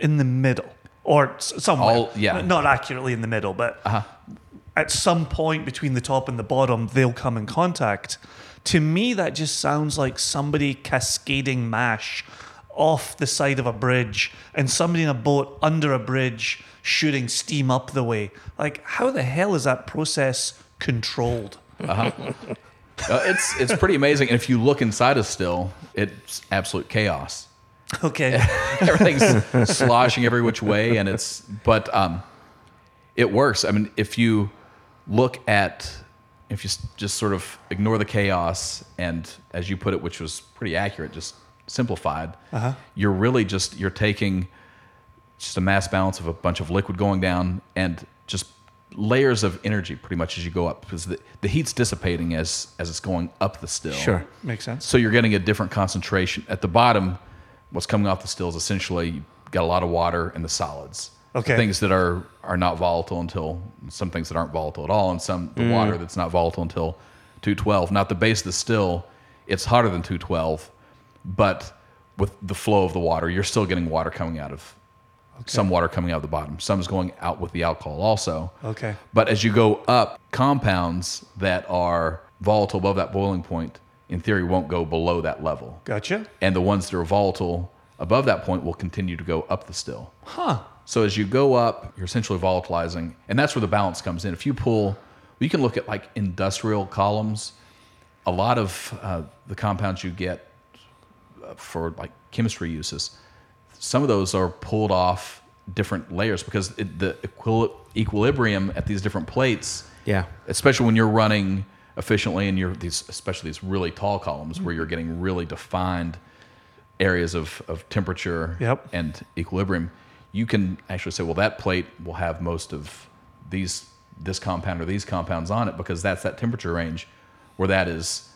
in the middle or somewhere. All- yeah. Not accurately in the middle, but at some point between the top and the bottom, they'll come in contact. To me, that just sounds like somebody cascading mash off the side of a bridge and somebody in a boat under a bridge shooting steam up the way. Like, how the hell is that process controlled? Uh, it's it's pretty amazing. And if you look inside a still, it's absolute chaos. Okay. everything's sloshing every which way and it's but um it works i mean if you look at if you just sort of ignore the chaos and as you put it which was pretty accurate just simplified you're really just you're taking just a mass balance of a bunch of liquid going down and just layers of energy pretty much as you go up because the, the heat's dissipating as as it's going up the still Sure. Makes sense. so you're getting a different concentration at the bottom. What's coming off the still is essentially got a lot of water and the solids. Okay. Things that are are not volatile until some things that aren't volatile at all, and some the mm. water that's not volatile until 212. Not the base of the still, it's hotter than 212, but with the flow of the water, you're still getting water coming out of some water coming out of the bottom. Some is going out with the alcohol also. Okay. But as you go up, compounds that are volatile above that boiling point, in theory, won't go below that level. Gotcha. And the ones that are volatile above that point will continue to go up the still. Huh. So as you go up, you're essentially volatilizing, and that's where the balance comes in. If you pull, you can look at like industrial columns. A lot of uh, the compounds you get uh, for like chemistry uses, some of those are pulled off different layers because it, the equil- equilibrium at these different plates Yeah. especially when you're running efficiently and you're these especially these really tall columns where you're getting really defined areas of, of temperature Yep. and equilibrium you can actually say well that plate will have most of these this compound or these compounds on it because that's that temperature range where that is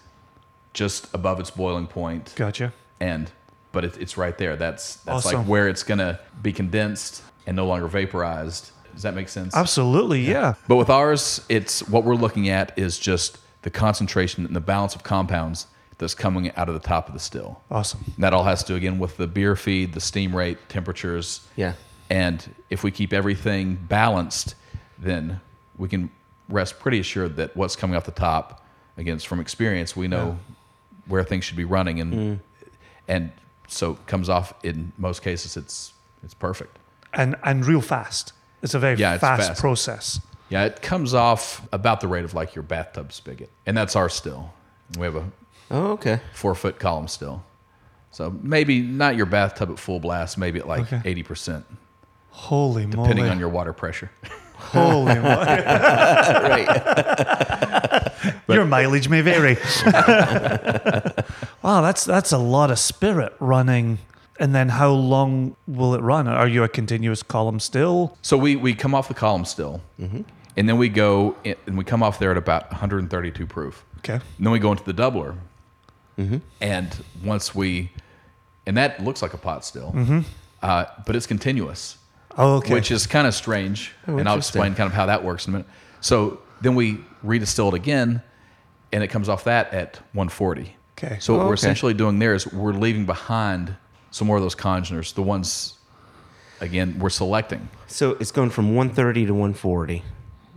just above its boiling point Gotcha. and but it, it's right there that's that's Awesome. like where it's going to be condensed and no longer vaporized does that make sense Absolutely. Yeah. but with ours, it's what we're looking at is just the concentration and the balance of compounds that's coming out of the top of the still. Awesome. And that all has to do again with the beer feed, the steam rate, temperatures. Yeah. And if we keep everything balanced, then we can rest pretty assured that what's coming off the top, again, from experience, we know where things should be running and mm. and so it comes off in most cases it's it's perfect. And and real fast. It's a very Yeah, it's fast, fast. process. Yeah, it comes off about the rate of like your bathtub spigot, and that's our still. We have a Oh, okay. four foot column still, so maybe not your bathtub at full blast, maybe at like Okay. eighty percent, Holy moly. depending on your water pressure. Holy moly. right. your mileage may vary. wow, that's that's a lot of spirit running. And then how long will it run? Are you a continuous column still? so we we come off the column still, mm-hmm. and then we go in, and we come off there at about 132 proof. Okay. And then we go into the doubler, mm-hmm. and once we, and that looks like a pot still, mm-hmm. uh, but it's continuous. Oh, okay. which is kind of strange. Oh, and I'll explain kind of how that works in a minute. So then we redistill it again, and it comes off that at 140. Okay. So what Oh, we're okay. essentially doing there is we're leaving behind some more of those congeners, the ones, again, we're selecting. So it's going from 130 to 140.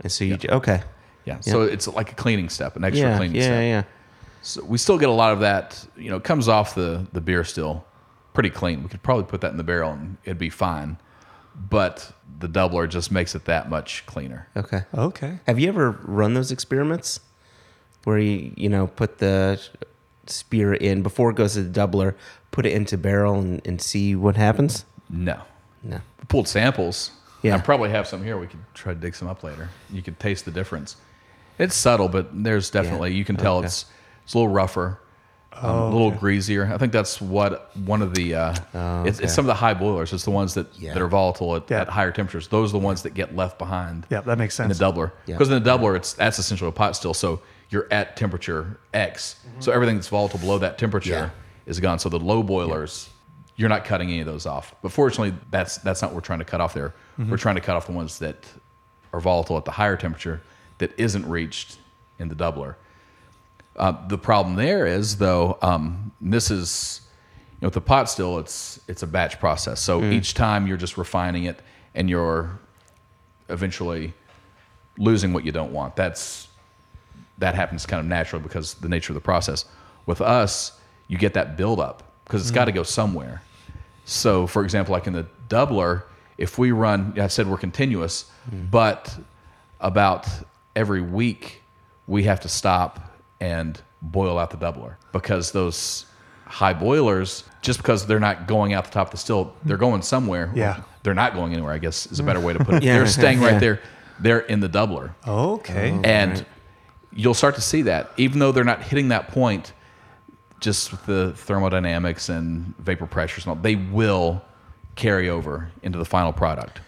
And so you, okay. Yeah. So it's like a cleaning step, an extra Yeah, cleaning yeah, step. yeah. So we still get a lot of that. You know, it comes off the the beer still pretty clean. We could probably put that in the barrel and it'd be fine. But the doubler just makes it that much cleaner. Okay. okay. Have you ever run those experiments where you, you know, put the spear in before it goes to the doubler, put it into barrel and, and see what happens? No. No. We pulled samples. Yeah. I probably have some here. We could try to dig some up later. You could taste the difference. It's subtle, but there's definitely you can tell Okay. it's it's a little rougher. Um, a little greasier. I think that's what one of the uh, it's, it's some of the high boilers. It's the ones that, Yeah. that are volatile at, Yeah. at higher temperatures. Those are the ones that get left behind. Yeah, that makes sense. in the doubler because in the doubler it's that's essentially a pot still. So you're at temperature X. So everything that's volatile below that temperature is gone. So the low boilers, you're not cutting any of those off. But fortunately, that's that's not what we're trying to cut off there. We're trying to cut off the ones that are volatile at the higher temperature that isn't reached in the doubler. Uh, the problem there is though, um, this is you know with the pot still, it's it's a batch process. So each time you're just refining it, and you're eventually losing what you don't want. That's that happens kind of naturally because the nature of the process. With us, you get that buildup because it's got to go somewhere. So, for example, like in the doubler, if we run, I said we're continuous, but about every week we have to stop and boil out the doubler because those high boilers, just because they're not going out the top of the still, they're going somewhere. Yeah. They're not going anywhere, I guess is a better way to put it. Yeah. They're staying Yeah. right there. They're in the doubler. Okay. Oh, and you'll start to see that, even though they're not hitting that point, just with the thermodynamics and vapor pressures and all, they will carry over into the final product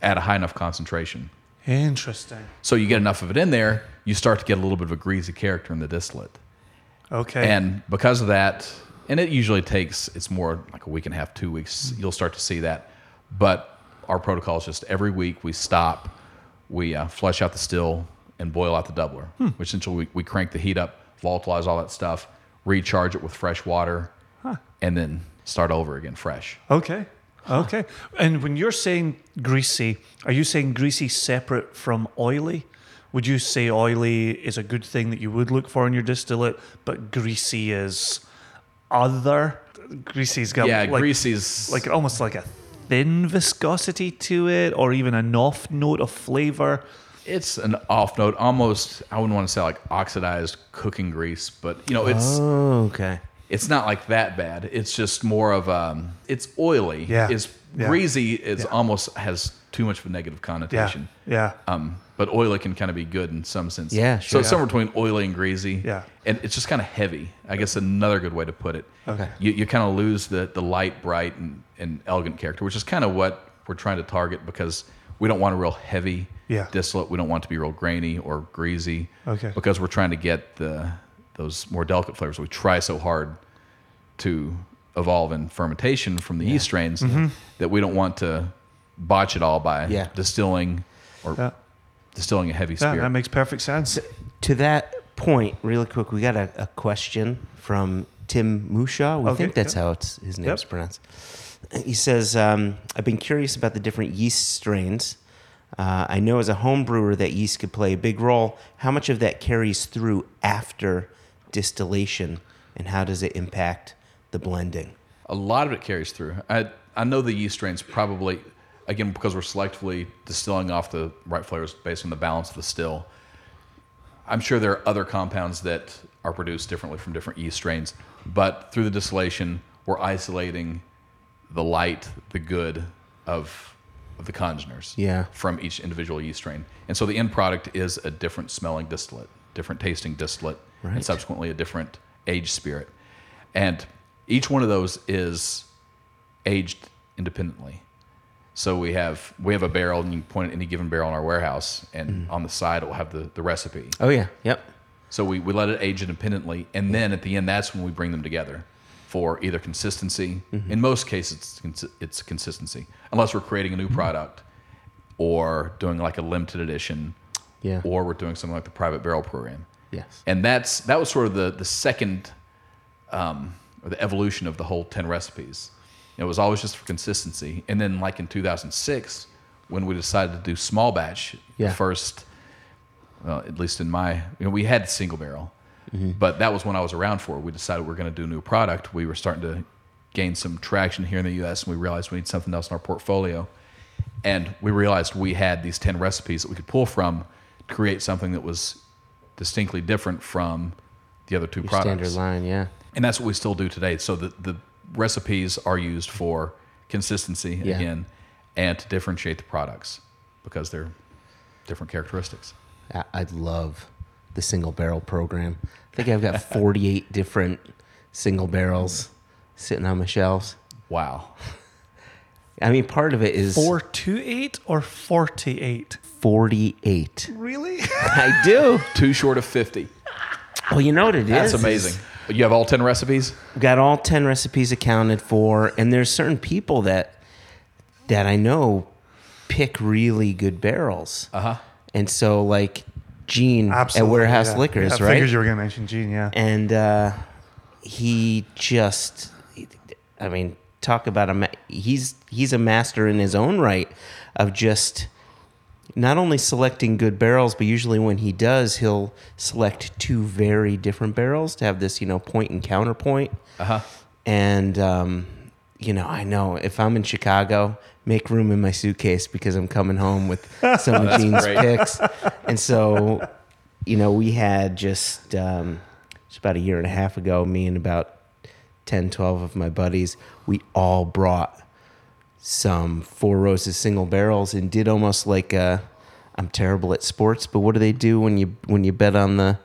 at a high enough concentration. Interesting. So you get enough of it in there, you start to get a little bit of a greasy character in the distillate. Okay. And because of that, and it usually takes, it's more like a week and a half, two weeks, you'll start to see that. But our protocol is just every week we stop, we uh, flush out the still and boil out the doubler, which essentially we, we crank the heat up, volatilize all that stuff, recharge it with fresh water, and then start over again fresh. Okay. Okay. And when you're saying greasy, are you saying greasy separate from oily? Would you say oily is a good thing that you would look for in your distillate, but greasy is other? Greasy's got Yeah, like, greasy's like almost like a thin viscosity to it, or even an off note of flavor. It's an off note, almost. I wouldn't want to say like oxidized cooking grease, but you know, it's Oh, okay. it's not like that bad. It's just more of um, it's oily. Yeah. It's Yeah. greasy. It's Yeah. almost has too much of a negative connotation. Yeah. Um, but oily can kind of be good in some sense. Yeah, So sure. it's somewhere between oily and greasy. Yeah. And it's just kind of heavy. I guess another good way to put it. Okay. You, you kind of lose the, the light, bright, and, and elegant character, which is kind of what we're trying to target because we don't want a real heavy Yeah. distillate. We don't want it to be real grainy or greasy. Okay. Because we're trying to get the those more delicate flavors. We try so hard to evolve in fermentation from the yeast strains Mm-hmm. that we don't want to botch it all by Yeah. distilling or Yeah. distilling a heavy Yeah, spirit. that makes perfect sense. To that point, really quick, we got a, a question from Tim Musha. We Okay, think that's yep. how it's his name's Yep. pronounced. He says, um, I've been curious about the different yeast strains. Uh, I know as a home brewer that yeast could play a big role. How much of that carries through after distillation, and how does it impact the blending? a lot of it carries through. I I know the yeast strains probably again because we're selectively distilling off the right flavors based on the balance of the still. I'm sure there are other compounds that are produced differently from different yeast strains, but through the distillation, we're isolating the light, the good of of the congeners Yeah. from each individual yeast strain. And so the end product is a different smelling distillate, different tasting distillate, Right. and subsequently a different aged spirit. And each one of those is aged independently. So we have we have a barrel, and you can point at any given barrel in our warehouse, and mm. on the side it will have the, the recipe. Oh, yeah. Yep. So we, we let it age independently, and then at the end, that's when we bring them together for either consistency. Mm-hmm. In most cases, it's, it's consistency, unless we're creating a new mm-hmm. product or doing like a limited edition, Yeah. or we're doing something like the private barrel program. Yes. And that's that was sort of the the second, um, or the evolution of the whole ten recipes. It was always just for consistency, and then like in 2006, when we decided to do small batch, Yeah. the first, well, at least in my, you know, we had single barrel, mm-hmm. but that was when I was around for. We decided we are going to do a new product. We were starting to gain some traction here in the U.S., and we realized we need something else in our portfolio. And we realized we had these 10 recipes that we could pull from to create something that was distinctly different from the other two Your products. standard line, yeah. And that's what we still do today. So the, the recipes are used for consistency Yeah. again and to differentiate the products because they're different characteristics. I- I love the single barrel program. I think I've got 48 different single barrels sitting on my shelves. Wow. I mean, part of it is Four two eight or forty eight? 48. Really? I do. Too short of 50. Well, you know what it is? That's is amazing. You have all 10 recipes? got all 10 recipes accounted for and there's certain people that that I know pick really good barrels. Uh-huh. And so like Gene at Warehouse yeah. Liquors, Yeah, I right? Figures you were gonna mention Gene, yeah. and uh, he just i mean talk about a ma- he's he's a master in his own right of just not only selecting good barrels but usually when he does he'll select two very different barrels to have this you know point and counterpoint. Uh-huh. and um, you know i know if i'm in chicago make room in my suitcase because i'm coming home with some of gene's picks. And so you know we had just um, just about a year and a half ago me and about 10 12 of my buddies we all brought some four roses single barrels and did almost like uh i'm terrible at sports but what do they do when you when you bet on the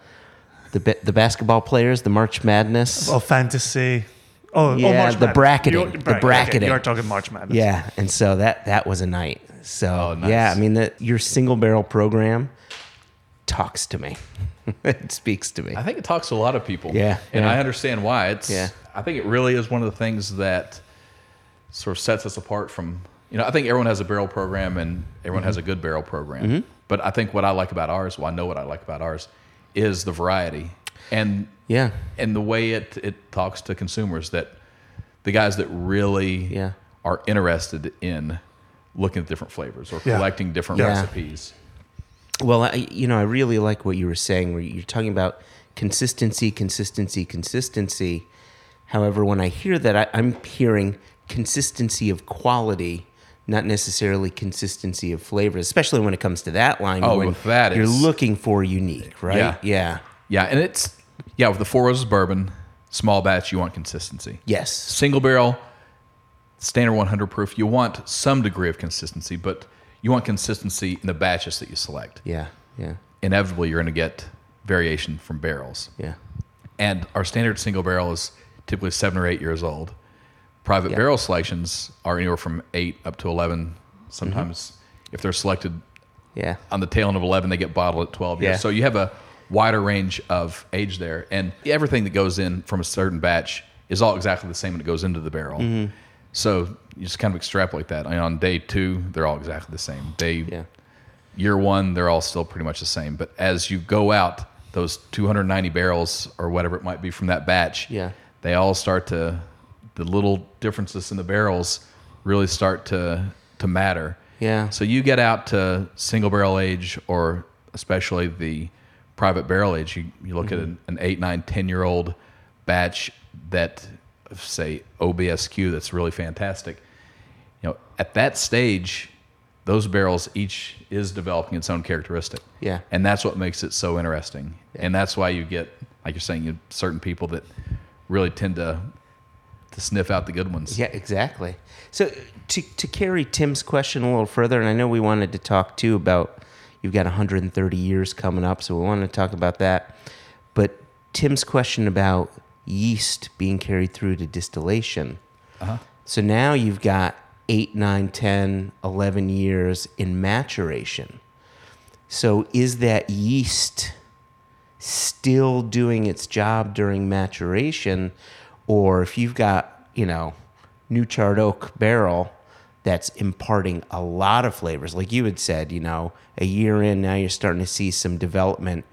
the, ba- the basketball players the march madness Oh, fantasy. Oh, oh Yeah, March the Madness. bracketing, You're- the right, okay, bracketing. You're talking March Madness. Yeah, and so that that was a night. So Oh, nice. yeah, I mean that your single barrel program talks to me. it speaks to me. I think it talks to a lot of people. Yeah, And yeah. I understand why. It's Yeah. I think it really is one of the things that sort of sets us apart from you know, I think everyone has a barrel program and everyone has a good barrel program. Mm-hmm. But I think what I like about ours, well I know what I like about ours, is the variety. And yeah, and the way it it talks to consumers that the guys that really Yeah. are interested in looking at different flavors or Yeah. collecting different Yeah. recipes. Well, I, you know, I really like what you were saying, where you're talking about consistency, consistency, consistency. However, when I hear that, I, I'm hearing consistency of quality, not necessarily consistency of flavor, especially when it comes to that line. Oh, when with that, you're it's- looking for unique, right? Yeah. yeah. Yeah, and it's yeah with the Four Roses bourbon, small batch, you want consistency. Yes. Single barrel, standard 100 proof, you want some degree of consistency, but you want consistency in the batches that you select. Yeah. Yeah. Inevitably, you're going to get variation from barrels. Yeah. And our standard single barrel is typically seven or eight years old. Private Yeah. barrel selections are anywhere from eight up to 11. Sometimes, Mm-hmm. if they're selected Yeah. on the tail end of 11, they get bottled at 12 years. Yeah. So you have a wider range of age there. And everything that goes in from a certain batch is all exactly the same when it goes into the barrel. Mm-hmm. So you just kind of extrapolate that. I mean, on day two, they're all exactly the same. Day Yeah. year one, they're all still pretty much the same. But as you go out, those 290 barrels or whatever it might be from that batch, Yeah. they all start to, the little differences in the barrels really start to, to matter. Yeah. So you get out to single barrel age or especially the private barrel age, you, you look at mm-hmm. an, an eight, nine, 10 year old batch that, say, OBSQ that's really fantastic. You know, at that stage, those barrels each is developing its own characteristic. Yeah. And that's what makes it so interesting. And that's why you get, like you're saying, you certain people that really tend to to sniff out the good ones. Yeah, exactly. So to to carry Tim's question a little further, and I know we wanted to talk too about you've got 130 years coming up, so we wanted to talk about that. But Tim's question about yeast being carried through to distillation. Uh-huh. So now you've got 8, 9, 10, 11 years in maturation. So is that yeast still doing its job during maturation, or if you've got, you know, new charred oak barrel that's imparting a lot of flavors, like you had said, you know, a year in, now you're starting to see some development.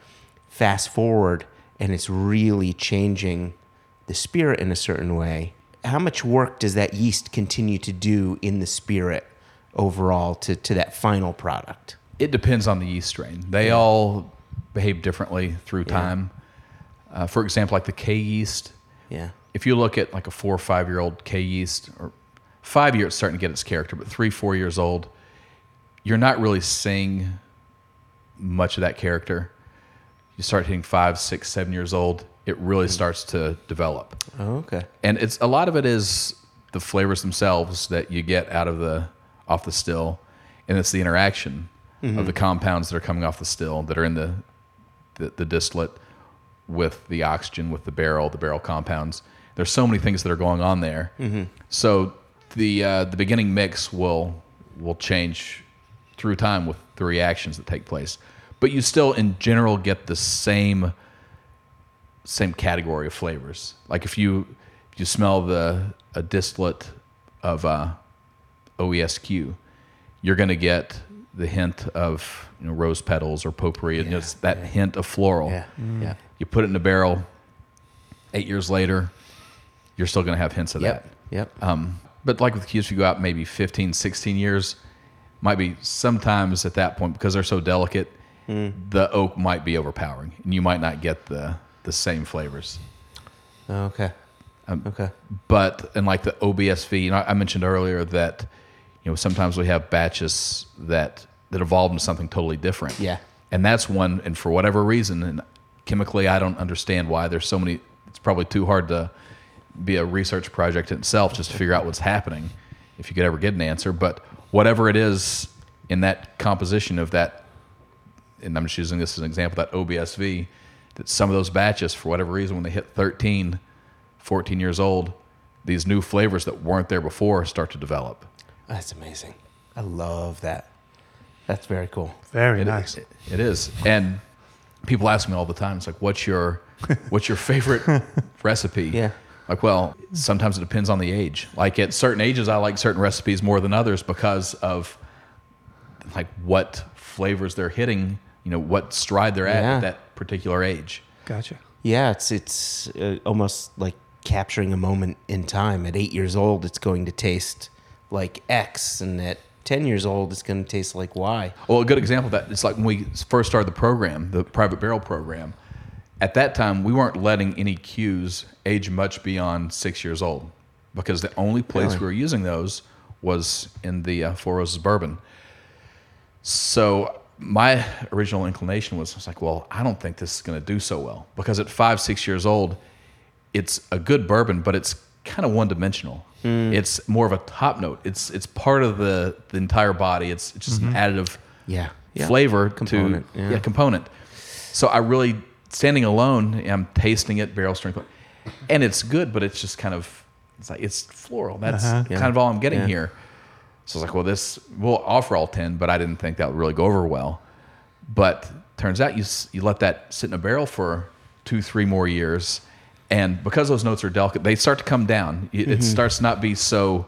Fast forward, and it's really changing the spirit in a certain way. How much work does that yeast continue to do in the spirit overall to, to that final product? It depends on the yeast strain. They all behave differently through time. Uh, for example, like the K yeast, Yeah. If you look at like a four or five year old K yeast, or five years, it's starting to get its character, but three, four years old, you're not really seeing much of that character. You start hitting five, six, seven years old, it really hmm. starts to develop. Oh, okay. And it's a lot of it is the flavors themselves that you get out of the off the still, and it's the interaction of mm-hmm. the compounds that are coming off the still that are in the, the the distillate with the oxygen, with the barrel, the barrel compounds. There's so many things that are going on there. So the uh, the beginning mix will will change through time with the reactions that take place, but you still in general get the same same category of flavors. Like if you if you smell the a distillate of uh, OESQ, you're going to get the hint of you know, rose petals or potpourri, and it's that hint of floral. Yeah. Yeah. You put it in a barrel. Eight years later, you're still going to have hints of Yep. that. Yep. Um, but like with Qs, if you go out maybe 15, 16 years, might be sometimes at that point because they're so delicate, the oak might be overpowering, and you might not get the the same flavors. okay. Um, okay. But and like the OBSV, you know, I mentioned earlier that you know sometimes we have batches that that evolve into something totally different. Yeah. and that's one. And for whatever reason, and chemically, I don't understand why there's so many. It's probably too hard to be a research project itself just to figure out what's happening. If you could ever get an answer, but whatever it is in that composition of that, and I'm just using this as an example, that OBSV, that some of those batches, for whatever reason, when they hit 13, 14 years old, these new flavors that weren't there before start to develop. That's amazing. I love that. That's very cool. Very It- nice. it- it is. And people ask me all the time, it's like, what's your what's your favorite recipe? Yeah. Like, well, sometimes it depends on the age. Like at certain ages, I like certain recipes more than others because of like what flavors they're hitting, you know, what stride they're at Yeah. at that particular age. Gotcha. Yeah, it's it's uh, almost like capturing a moment in time. At eight years old, it's going to taste like X, and at ten years old, it's going to taste like Y. Well, a good example of that is like when we first started the program, the private barrel program. At that time, we weren't letting any Qs age much beyond six years old because the only place Really? we were using those was in the uh, Four Roses bourbon. So my original inclination was, I was like, well, I don't think this is going to do so well because at five, six years old, it's a good bourbon, but it's kind of one dimensional. It's more of a top note. It's it's part of the the entire body. It's, it's just an additive Yeah. Yeah. flavor Component, to yeah. component. So I really standing alone, I'm tasting it barrel strength, and it's good, but it's just kind of it's like it's floral. That's Uh-huh. Yeah. kind of all I'm getting Yeah. here. So I was like, well, this we'll offer all ten, but I didn't think that would really go over well. But turns out you you let that sit in a barrel for two, three more years, and because those notes are delicate, they start to come down. It, Mm-hmm. it starts to not be so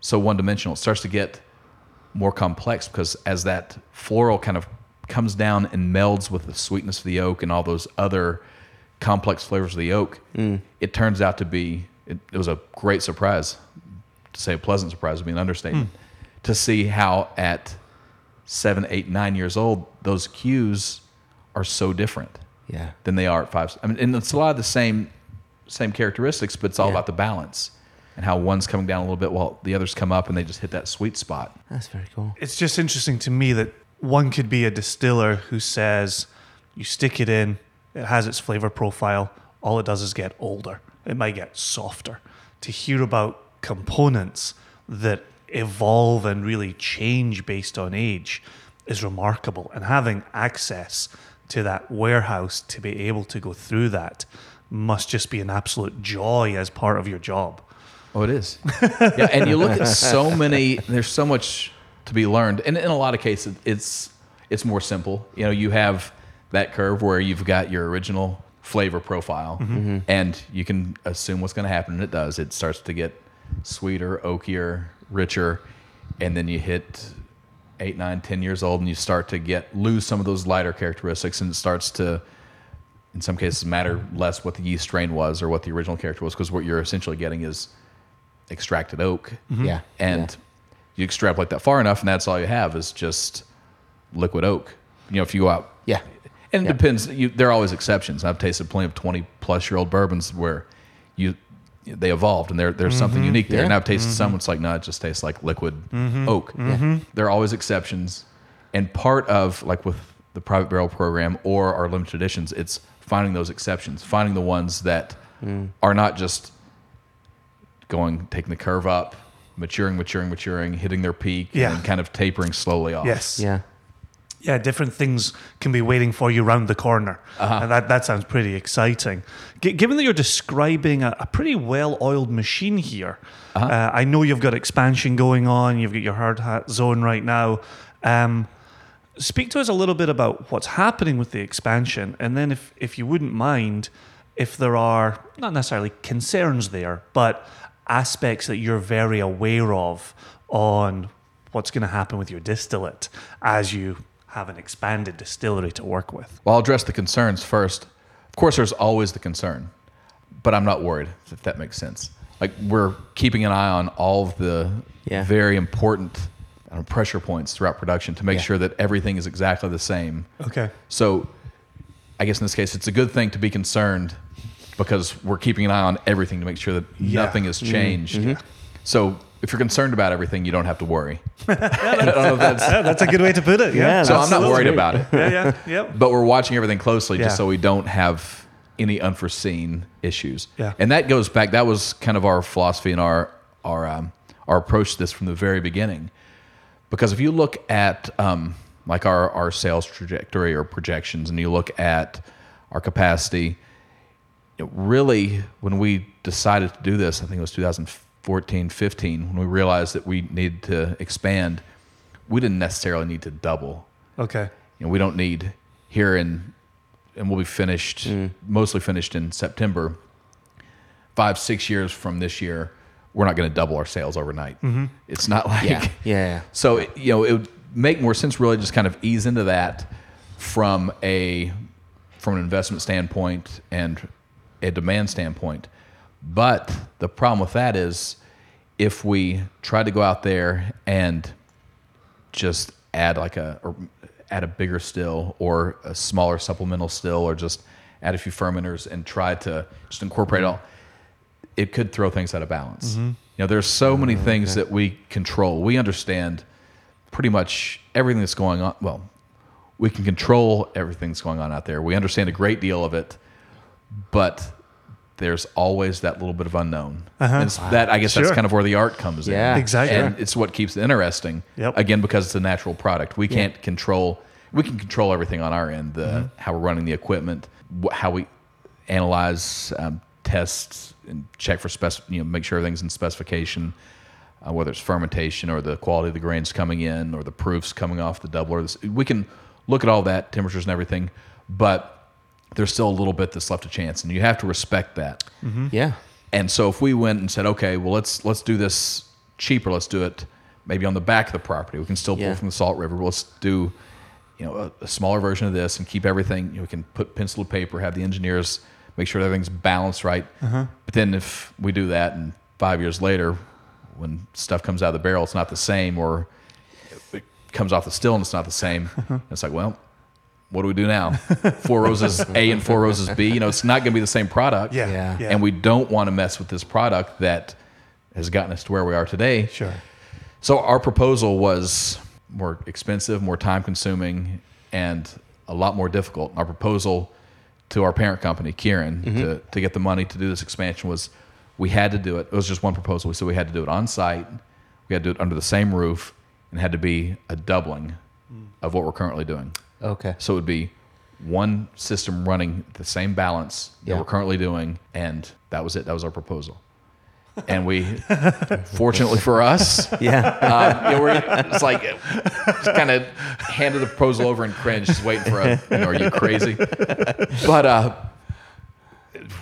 so one dimensional. It starts to get more complex because as that floral kind of comes down and melds with the sweetness of the oak and all those other complex flavors of the oak, Mm. it turns out to be it, it was a great surprise. To say a pleasant surprise would be an understatement. To see how at seven, eight, nine years old, those Qs are so different Yeah. than they are at five. I mean, and it's a lot of the same same characteristics, but it's all Yeah. about the balance and how one's coming down a little bit while the others come up and they just hit that sweet spot. That's very cool. It's just interesting to me that one could be a distiller who says you stick it in, it has its flavor profile, all it does is get older. It might get softer. To hear about components that evolve and really change based on age is remarkable. And having access to that warehouse to be able to go through that must just be an absolute joy as part of your job. Oh, it is. yeah, and you look at so many. There's so much to be learned, and in a lot of cases, it's it's more simple. You know, you have that curve where you've got your original flavor profile, mm-hmm. Mm-hmm. and you can assume what's going to happen, and it does. It starts to get sweeter, oakier, richer, and then you hit eight, nine, ten years old, and you start to get lose some of those lighter characteristics, and it starts to in some cases matter less what the yeast strain was or what the original character was because what you're essentially getting is extracted oak mm-hmm. Yeah. and you extrapolate that far enough and that's all you have is just liquid oak. You know if you go out Yeah. and it Yeah. depends. You, there are always exceptions. I've tasted plenty of 20 plus year old bourbons where you they evolved and there, there's mm-hmm. something unique there. Yeah. and i've tasted mm-hmm. some it's like no it just tastes like liquid mm-hmm. oak. There are always exceptions. And part of like with the private barrel program or our limited editions it's finding those exceptions finding the ones that mm. are not just going taking the curve up maturing maturing maturing hitting their peak Yeah. and then kind of tapering slowly off Yes. Yeah. yeah, different things can be waiting for you around the corner. Uh-huh. And that, that sounds pretty exciting. G- given that you're describing a, a pretty well oiled machine here, Uh-huh. uh, I know you've got expansion going on, you've got your hard hat zone right now. Um, speak to us a little bit about what's happening with the expansion, and then if, if you wouldn't mind, if there are not necessarily concerns there, but aspects that you're very aware of on what's going to happen with your distillate as you have an expanded distillery to work with. Well, I'll address the concerns first. Of course, there's always the concern, but I'm not worried if that makes sense. Like we're keeping an eye on all of the Yeah. very important know, pressure points throughout production to make Yeah. sure that everything is exactly the same. Okay. So, I guess in this case, it's a good thing to be concerned because we're keeping an eye on everything to make sure that Yeah. nothing has changed. So, if you're concerned about everything, you don't have to worry. I don't know if that's. Yeah, that's a good way to put it. Yeah. Yeah, So I'm not Absolutely. worried about it. yeah, yeah, yep. But we're watching everything closely just so we don't have any unforeseen issues. Yeah. And that goes back. That was kind of our philosophy and our our um, our approach to this from the very beginning. Because if you look at um, like our our sales trajectory or projections, and you look at our capacity, you know, really when we decided to do this, I think it was 2014, 15, when we realized that we needed to expand, we didn't necessarily need to double Okay. you know, we don't need here in, and we'll be finished, mm. mostly finished in September. Five, six years from this year, we're not going to double our sales overnight. Mm-hmm. It's not like, Yeah, yeah. so it- you know, it would make more sense really just kind of ease into that from a from an investment standpoint and a demand standpoint. But the problem with that is if we try to go out there and just add like a or add a bigger still or a smaller supplemental still or just add a few fermenters and try to just incorporate all it could throw things out of balance. Mm-hmm. You know there's so many mm-hmm. things that we control. We understand pretty much everything that's going on. Well we can control everything that's going on out there. We understand a great deal of it but there's always that little bit of unknown and it's that i guess that's kind of where the art comes Yeah, in Exactly. and it's what keeps it interesting. Yep. Again, because it's a natural product, we can't control. We can control everything on our end, the how we're running the equipment, wh- how we analyze, um, test, and check for spec. You know, make sure everything's in specification, uh, whether it's fermentation or the quality of the grains coming in or the proofs coming off the doubler. We can look at all that, temperatures and everything, but there's still a little bit that's left to chance, and you have to respect that. Mm-hmm. Yeah. And so if we went and said, okay, well let's let's do this cheaper, let's do it maybe on the back of the property. We can still pull Yeah. from the Salt River. But let's do, you know, a, a smaller version of this and keep everything. You know, we can put pencil to paper, have the engineers make sure everything's balanced right. Uh-huh. But then if we do that, and five years later, when stuff comes out of the barrel, it's not the same, or it comes off the still and it's not the same. Uh-huh. it's like, well, what do we do now? Four roses A and four roses B. You know, it's not going to be the same product. Yeah. Yeah. yeah. And we don't want to mess with this product that has gotten us to where we are today. Sure. So our proposal was more expensive, more time consuming, and a lot more difficult. Our proposal to our parent company, Kirin, mm-hmm. to, to get the money to do this expansion was we had to do it. It was just one proposal. We said we had to do it on site, we had to do it under the same roof, and it had to be a doubling mm. of what we're currently doing. Okay. So it would be one system running the same balance that Yeah. we're currently doing, and that was it. That was our proposal. And we, fortunately for us, Yeah. um, you know, we're, it's like just kind of handed the proposal over and cringed, just waiting for a. You know, are you crazy? But uh,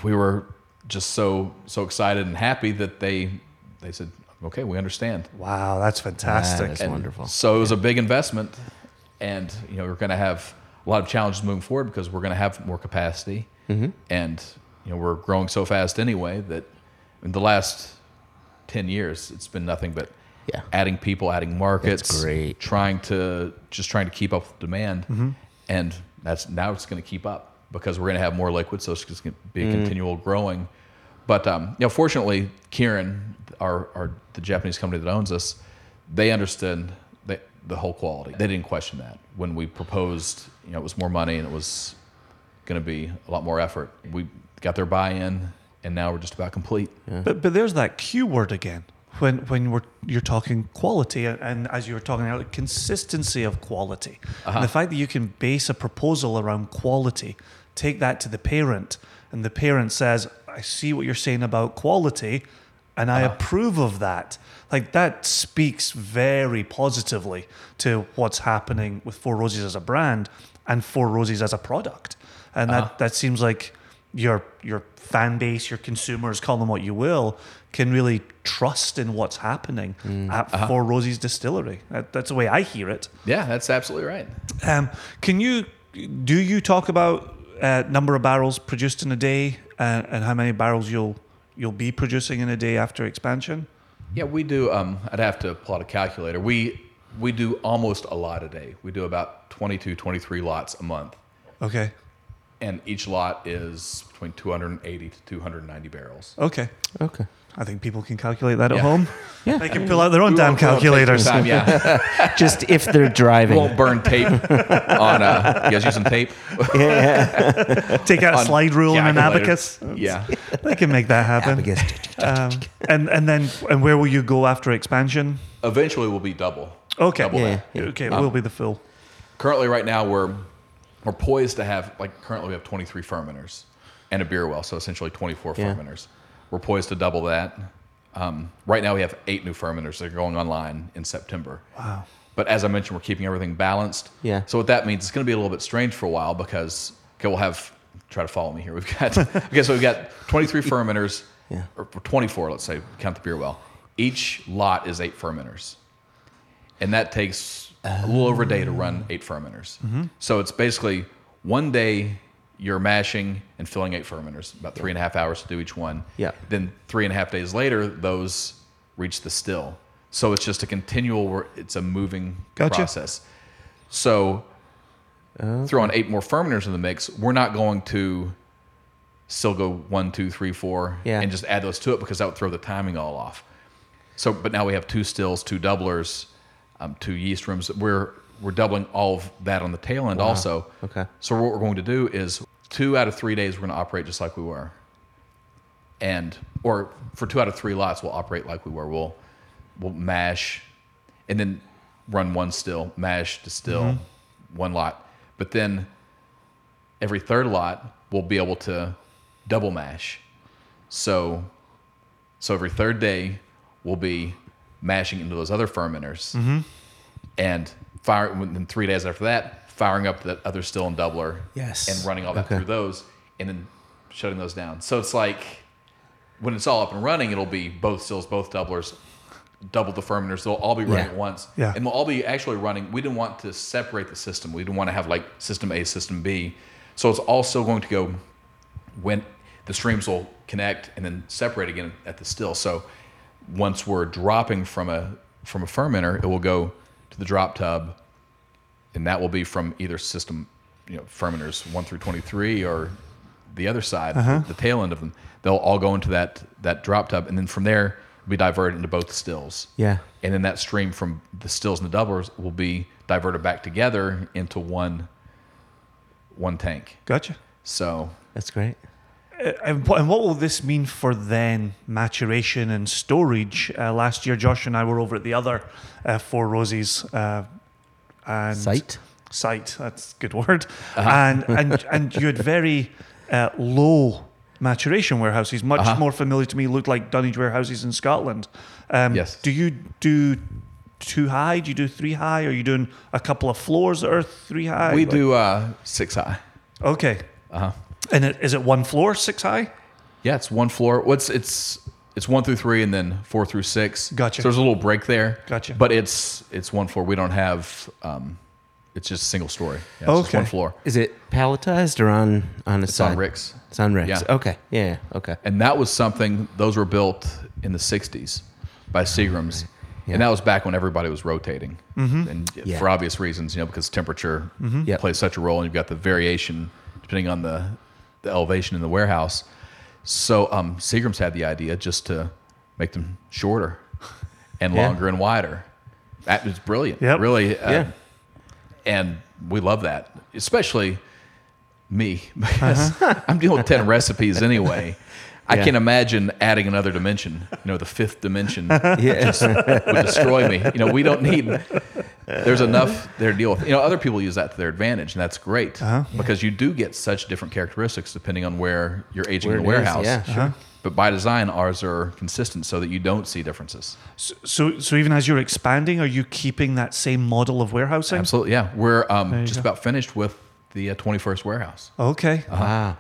we were just so so excited and happy that they they said, okay, we understand. Wow, that's fantastic. That is And wonderful. So it was a big investment, and you know we're going to have a lot of challenges moving forward because we're going to have more capacity, Mm-hmm. and you know we're growing so fast anyway that in the last ten years it's been nothing but Yeah. adding people, adding markets, great. trying to just trying to keep up with demand, and that's now it's going to keep up because we're going to have more liquid, so it's going to be a continual growing. But um, you know, fortunately, Kirin, our, our the Japanese company that owns us, they understood the, the whole quality. They didn't question that when we proposed. You know, it was more money and it was going to be a lot more effort. We got their buy-in, and now we're just about complete. But but there's that Q word again. when when we're you're talking quality and, and as you were talking earlier, consistency of quality. Uh-huh. And the fact that you can base a proposal around quality, take that to the parent, and the parent says, "I see what you're saying about quality, and I approve of that." Like that speaks very positively to what's happening with Four Roses as a brand and Four Roses as a product, and that that seems like your your fan base, your consumers, call them what you will, can really trust in what's happening at Four Roses Distillery. That, that's the way I hear it. Yeah, that's absolutely right. Um, can you do you talk about uh, number of barrels produced in a day uh, and how many barrels you'll you'll be producing in a day after expansion? Yeah, we do. Um, I'd have to pull out a calculator. We we do almost a lot a day. We do about 22, 23 lots a month, Okay. and each lot is between 280 to 290 barrels. Okay. Okay. I think people can calculate that at Yeah. home. Yeah. They can pull out their own We damn won't- we won't take your calculators. time, yeah, Just if they're we driving. won't burn tape on. Uh, you guys using tape? yeah. Take out a On slide rule and an calculators. abacus. Yeah. They can make that happen. Abacus. Um, and and then and where will you go after expansion? Eventually, we'll be double. Okay. Double Yeah, that. yeah. Okay, it will be the full. Currently, right now, we're we're poised to have like currently we have 23 fermenters and a beer well, so essentially 24 Yeah. fermenters. We're poised to double that. Um, right now, we have eight new fermenters that are going online in September. Wow. But as I mentioned, we're keeping everything balanced. Yeah. So what that means, it's going to be a little bit strange for a while because okay, we'll have try to follow me here. We've got okay, so we've got 23 fermenters, Yeah. or 24, let's say, count the beer well. Each lot is eight fermenters, and that takes a little over a day to run eight fermenters. Mm-hmm. So it's basically one day you're mashing and filling eight fermenters, about three and a half hours to do each one. Yeah. Then three and a half days later, those reach the still. So it's just a continual. It's a moving Gotcha. process. So throwing eight more fermenters in the mix, we're not going to still go one, two, three, four, Yeah. and just add those to it because that would throw the timing all off. So, but now we have two stills, two doublers, um, two yeast rooms. We're we're doubling all of that on the tail end also. Okay. So what we're going to do is two out of three days we're going to operate just like we were, and or for two out of three lots we'll operate like we were. We'll we'll mash, and then run one still, mash, distill, mm-hmm. one lot. But then every third lot we'll be able to double mash. So so every third day we'll be mashing into those other fermenters, mm-hmm. and fire. Then three days after that, firing up that other still and doubler, Yes. and running all that Okay. through those, and then shutting those down. So it's like when it's all up and running, it'll be both stills, both doublers, double the fermenters. They'll all be running Yeah. at once, Yeah. and they'll all be actually running. We didn't want to separate the system. We didn't want to have like system A, system B. So it's also going to go when the streams will connect and then separate again at the still. So once we're dropping from a from a fermenter, it will go to the drop tub, and that will be from either system, you know, fermenters one through twenty three or the other side, the tail end of them. They'll all go into that that drop tub, and then from there be diverted into both stills. Yeah. And then that stream from the stills and the doublers will be diverted back together into one one tank. Gotcha. So That's great. Uh, And what, and what will this mean for then maturation and storage? Uh, last year, Josh and I were over at the other uh, Four Roses uh, and Site? Site, that's a good word. And and and you had very uh, low maturation warehouses, much Uh-huh. more familiar to me. Looked like Dunnage warehouses in Scotland. Um, Yes. Do you do two high? Do you do three high? Are you doing a couple of floors that are three high? we Like- do uh, six high. Okay. Uh huh. And it, is it one floor, six high? Yeah, it's one floor. What's it's it's one through three and then four through six. Gotcha. So there's a little break there. Gotcha. But it's it's one floor. We don't have. Um, it's just a single story. Yeah, it's just Okay. one floor. Is it palletized or on on a It's side? on ricks. It's on Ricks. Yeah. Okay. Yeah. Okay. And that was something. Those were built in the '60s by Seagrams, Yeah. and that was back when everybody was rotating, Mm-hmm. and Yeah. for obvious reasons, you know, because temperature Yep. plays such a role, and you've got the variation depending on the the elevation in the warehouse. So um, Seagrams had the idea just to make them shorter and Yeah. longer and wider. That was brilliant. Yep. Really. uh, Yeah. And we love that, especially me, because I'm dealing with 10 recipes anyway. I Yeah. can imagine adding another dimension. You know, the fifth dimension Yeah. would destroy me. You know, we don't need. There's enough there to deal with. You know, other people use that to their advantage, and that's great Uh-huh. because you do get such different characteristics depending on where you're aging Where in the it is, warehouse. yeah, sure. But by design, ours are consistent so that you don't see differences. So, so, so even as you're expanding, are you keeping that same model of warehousing? Absolutely, yeah. We're um, just go. about finished with the uh, 21st warehouse, Okay, Wow.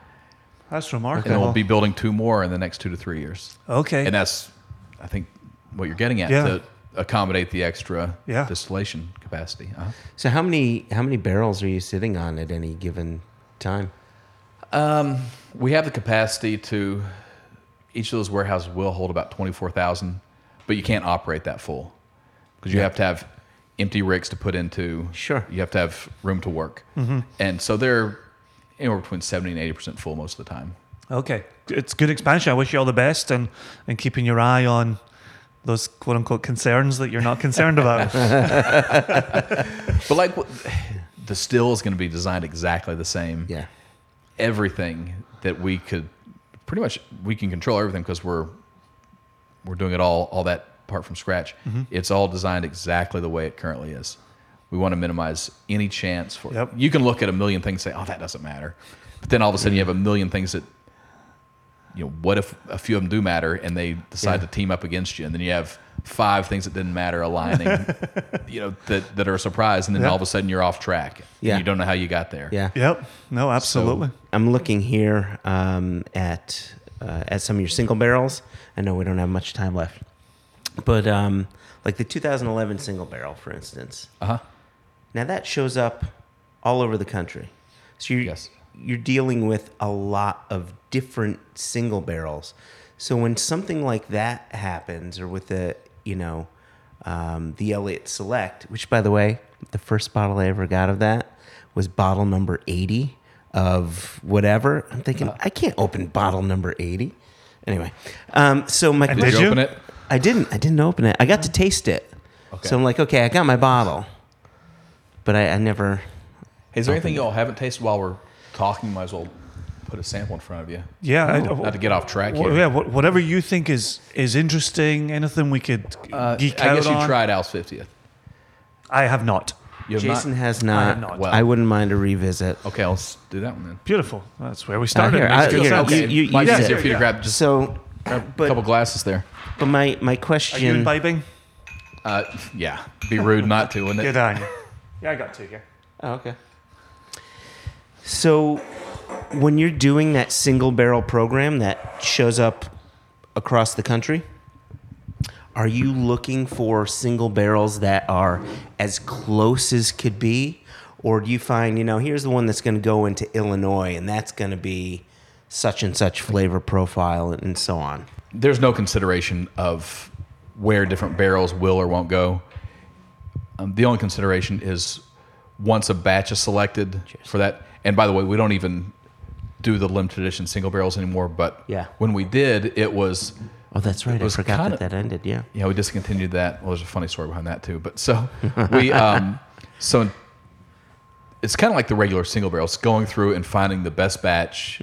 That's remarkable. and we'll be building two more in the next two to three years. okay, And that's, I think, what you're getting at Yeah. to accommodate the extra Yeah. distillation capacity. Uh-huh. So how many how many barrels are you sitting on at any given time? We have the capacity to. Each of those warehouses will hold about twenty four thousand, but you can't operate that full because you have to have empty ricks to put into. Sure. You have to have room to work, and so they're anywhere between seventy and eighty percent full most of the time. okay. It's good expansion. I wish you all the best, and and keeping your eye on those quote unquote concerns that you're not concerned about. But like, the still is going to be designed exactly the same. Yeah. everything that we could pretty much we can control everything because we're we're doing it all all that part from scratch. Mm-hmm. It's all designed exactly the way it currently is. We want to minimize any chance for. Yep. You can look at a million things and say, "Oh, that doesn't matter," but then all of a sudden you have a million things that. You know, what if a few of them do matter and they decide Yeah. to team up against you, and then you have five things that didn't matter aligning, you know, that, that are a surprise, and then Yeah. all of a sudden you're off track. and Yeah. you don't know how you got there. Yeah. yep. No, absolutely. I'm looking here um, at uh, at some of your single barrels. I know we don't have much time left, but um, like the 2011 single barrel, for instance. Uh huh. Now that shows up all over the country. So you're, Yes. you're dealing with a lot of different single barrels. So when something like that happens, or with the you know um, the Elliott Select, which by the way, the first bottle I ever got of that was bottle number 80 of whatever. I'm thinking I can't open bottle number 80. Anyway, um, so my Did Did you you? open it? I didn't. I didn't open it. I got to taste it. Okay. So I'm like, okay, I got my bottle, but I, I never. Is there anything y'all haven't tasted while we're talking? Might as well put a sample in front of you. Yeah. I, Not to get off track wh- here. yeah. Whatever you think is is interesting. Anything we could Uh, geek I out guess you on. tried Al's 50th. I have not. You have Jason not? has I not. have not. Well- I wouldn't mind a revisit. Okay, I'll do that one then. Beautiful. That's where we Uh, started. here, Makes I- here, sense. you- you- you be said- easier for you to grab just So, a but couple glasses there. but my my question. Are you question. imbibing? Uh, yeah, be rude not to, wouldn't Good it? on you. Yeah, I got two here. Oh, okay. So, when you're doing that single barrel program that shows up across the country, are you looking for single barrels that are as close as could be? Or do you find, you know, here's the one that's going to go into Illinois and that's going to be such and such flavor profile and so on? There's no consideration of where different barrels will or won't go. Um, the only consideration is once a batch is selected for that. And by the way, we don't even do the limited edition single barrels anymore. But Yeah. when we did, it was Oh, that's right. I forgot kinda- that that ended. Yeah. yeah, we discontinued that. Well, there's a funny story behind that too. But so we, um, so it's kind of like the regular single barrels, going through and finding the best batch.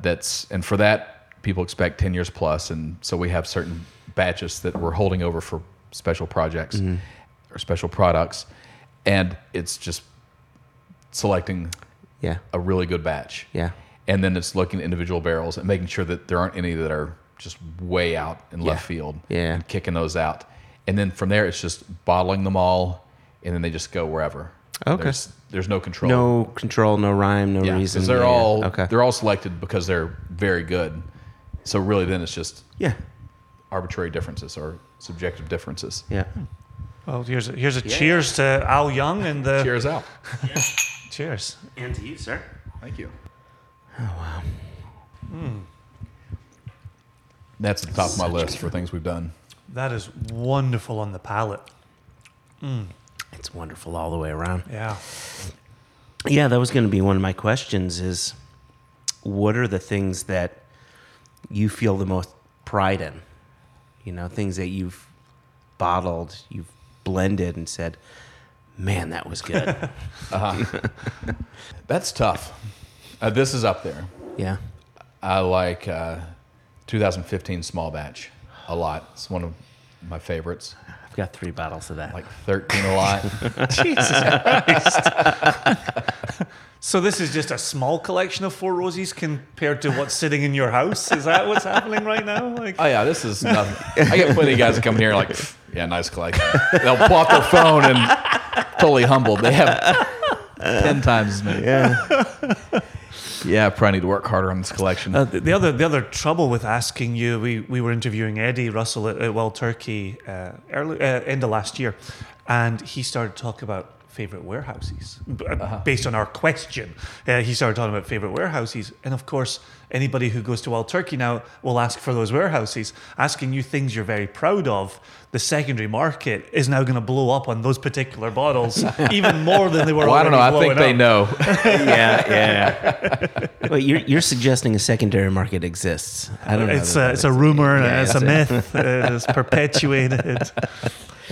That's and for that, people expect ten years plus, and so we have certain batches that we're holding over for special projects or special products, and it's just selecting Yeah. a really good batch. Yeah. And then it's looking at individual barrels and making sure that there aren't any that are just way out in left field. Yeah. And kicking those out. And then from there, it's just bottling them all, and then they just go wherever. Okay. There's, there's no control. No control, no rhyme, no yeah, reason. because they're Yeah, all okay. they're all selected because they're very good. So really, then it's just yeah, arbitrary differences or subjective differences. yeah. Hmm. Well, here's a, here's a cheers to Al Young and the Cheers out. cheers. And to you, sir. Thank you. Oh wow. Hmm. That's at the top of my list for things we've done. That is wonderful on the palate. Hmm. It's wonderful all the way around. Yeah. Yeah, that was going to be one of my questions. Is what are the things that you feel the most pride in? You know, things that you've bottled, you've blended, and said, "Man, that was good." That's tough. Uh, this is up there. yeah, I like uh, 2015 small batch a lot. It's one of my favorites. I've got three bottles of that. Like 13 a lot. Jesus Christ. so this is just a small collection of Four Rosies compared to what's sitting in your house. Is that what's happening right now? Like, Oh yeah, this is nothing. I get plenty of guys that come here like, yeah, nice collection. They'll pull out their phone and totally humbled. They have ten times as many. yeah. Yeah, probably need to work harder on this collection. Uh, the, the other the other trouble with asking you, we, we were interviewing Eddie Russell at, at Wild Turkey uh, early uh, end of last year, and he started talking about favorite warehouses b- uh, based on our question. Uh, he started talking about favorite warehouses, and of course, anybody who goes to Wild Turkey now will ask for those warehouses, asking you things you're very proud of. The secondary market is now going to blow up on those particular bottles even more than they were. well, I don't know. I think they know. yeah, yeah. Wait, you're you're suggesting a secondary market exists? I don't know. It's a, it's a exists. rumor and Yeah, it's a it's myth. it is perpetuated.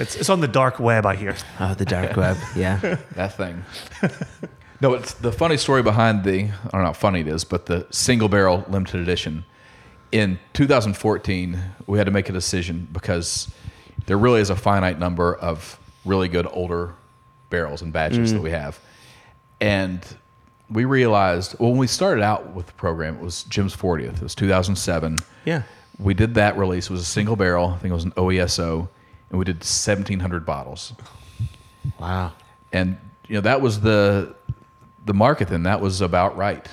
It's, it's on the dark web, I hear. Oh, the dark web. Yeah. that thing. no, it's the funny story behind the. I don't know how funny it is, but the single barrel limited edition. In 2014, we had to make a decision because there really is a finite number of really good older barrels and batches that mm. we have, and we realized well when we started out with the program, it was Jim's 40th. It was 2007. Yeah. We did that release. It was a single barrel. I think it was an OESO, and we did 1,700 bottles. Wow. and you know that was the the market then that was about right.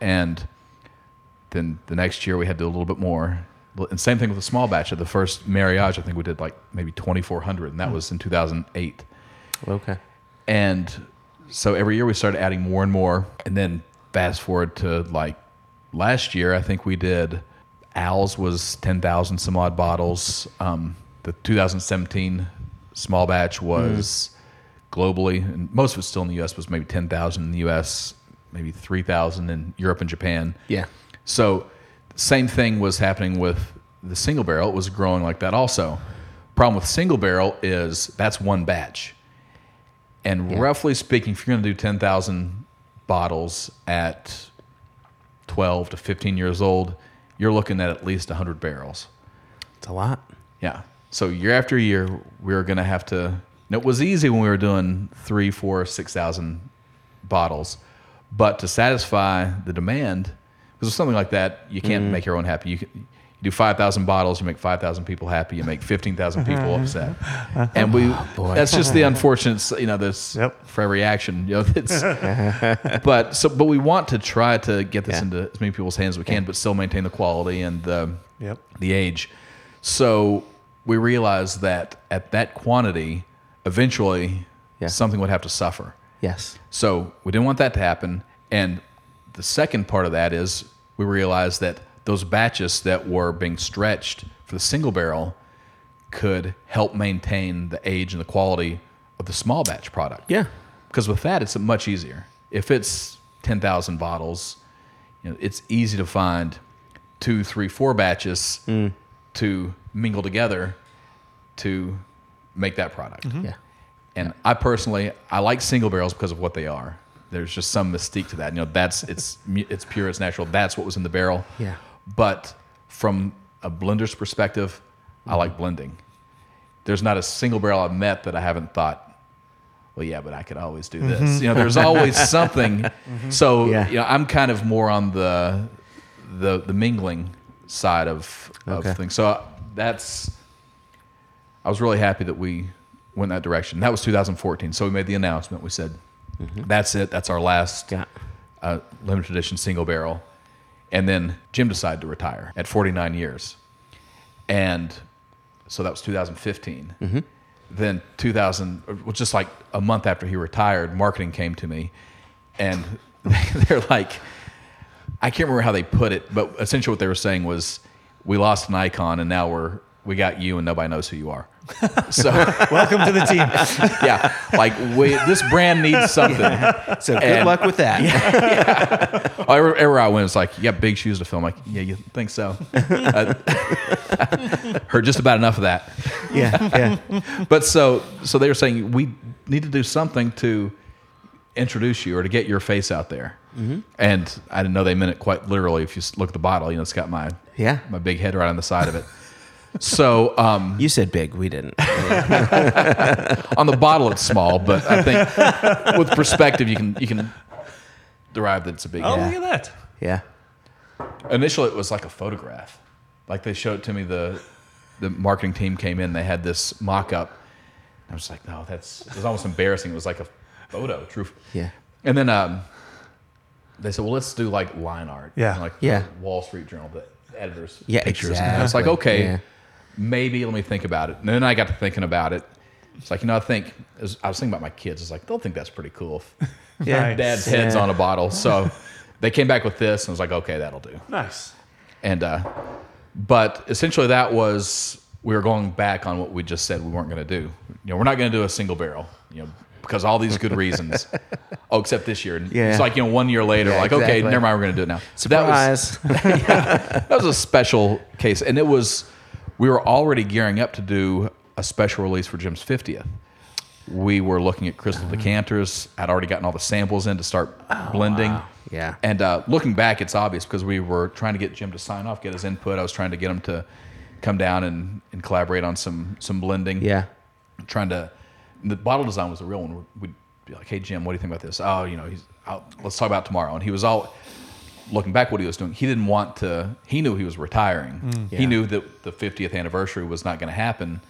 And then the next year we had to do a little bit more. And same thing with the small batch. Of the first mariage i think we did like maybe 2400 and that was in 2008 Okay. and so every year we started adding more and more. And then fast forward to like last year i think we did Al's was 10000 some odd bottles. Um, the 2017 small batch was globally and most of it still in the us was maybe 10000 in the us maybe 3000 in europe and japan Yeah. so same thing was happening with the single barrel. It was growing like that also. Problem with single barrel is that's one batch. And Yeah. roughly speaking, if you're going to do 10,000 bottles at 12 to 15 years old, you're looking at at least 100 barrels. It's a lot. Yeah. So year after year, we were going to have to. And it was easy when we were doing three, four, six thousand bottles, but to satisfy the demand, because with something like that, you can't mm-hmm. make everyone happy. You, can, you do five thousand bottles, you make five thousand people happy. You make fifteen thousand people upset, and we. Oh, that's just the unfortunate. You know, this Yep. for every action. You know, it's. but so, but we want to try to get this Yeah. into as many people's hands as we can, but still maintain the quality and the Yep. the age. So we realized that at that quantity, eventually Yeah. something would have to suffer. Yes. So we didn't want that to happen. And the second part of that is we realized that those batches that were being stretched for the single barrel could help maintain the age and the quality of the small batch product. Yeah. Because with that, it's much easier. If it's 10,000 bottles, you know, it's easy to find two, three, four batches mm. to mingle together to make that product. Mm-hmm. Yeah. And I personally, I like single barrels because of what they are. There's just some mystique to that. You know, that's it's it's pure, it's natural. That's what was in the barrel. Yeah. But from a blender's perspective, I mm-hmm. like blending. There's not a single barrel I've met that I haven't thought, well, yeah, but I could always do this. Mm-hmm. You know, there's always something. So Yeah. you know, I'm kind of more on the the the mingling side of of Okay. things. So that's I was really happy that we went that direction. That was 2014. So we made the announcement. We said, "That's it. That's our last Yeah. uh, limited edition single barrel." And then Jim decided to retire at 49 years, and so that was 2015. Then 2000, well, just like a month after he retired, marketing came to me, and they're like, I can't remember how they put it, but essentially what they were saying was, we lost an icon, and now we're we got you, and nobody knows who you are. So Welcome to the team. yeah, like we, this brand needs something. So good And- luck with that. Oh, every- everywhere I went, it's like, you got big shoes to fill. I'm like, yeah, you think so? Uh, heard just about enough of that. Yeah. Yeah. But so, so they were saying we need to do something to introduce you or to get your face out there. Mm-hmm. And I didn't know they meant it quite literally. If you look at the bottle, you know, it's got my Yeah. my big head right on the side of it. so um, You said big. We didn't. on the bottle, it's small, but I think with perspective, you can you can derive that it's a big. Oh, head. look at that. yeah. Initially, it was like a photograph. Like they showed it to me. The the marketing team came in. They had this mock up. I was like, no, that's it was almost embarrassing. It was like a photo, true. Yeah. And then um, they said, well, let's do like line art. Yeah. like Yeah. the Wall Street Journal, the editors. Yeah, pictures. And I was like, okay, Yeah. maybe let me think about it. And then I got to thinking about it. It's like you know, I think as I was thinking about my kids. It's like they'll think that's pretty cool. If Yeah. Nice. Dad's head's Yeah. on a bottle. So they came back with this, and I was like, okay, that'll do. Nice. And uh, but essentially, that was we were going back on what we just said we weren't going to do. You know, we're not going to do a single barrel. You know, because all these good reasons. oh, except this year. Yeah. It's like you know, one year later, Yeah, like okay, never mind, we're going to do it now. So that was Surprise. that was a special case, and it was we were already gearing up to do a special release for Jim's fiftieth. We were looking at crystal decanters. I'd already gotten all the samples in to start blending. Yeah. And uh, looking back, it's obvious because we were trying to get Jim to sign off, get his input. I was trying to get him to come down and, and collaborate on some some blending. yeah. Trying to. The bottle design was a real one. We'd be like, "Hey Jim, what do you think about this?" Oh, you know, he's. I'll, let's talk about it tomorrow. And he was all. Looking back, what he was doing, he didn't want to. He knew he was retiring. Yeah. He knew that the 50th anniversary was not going to happen,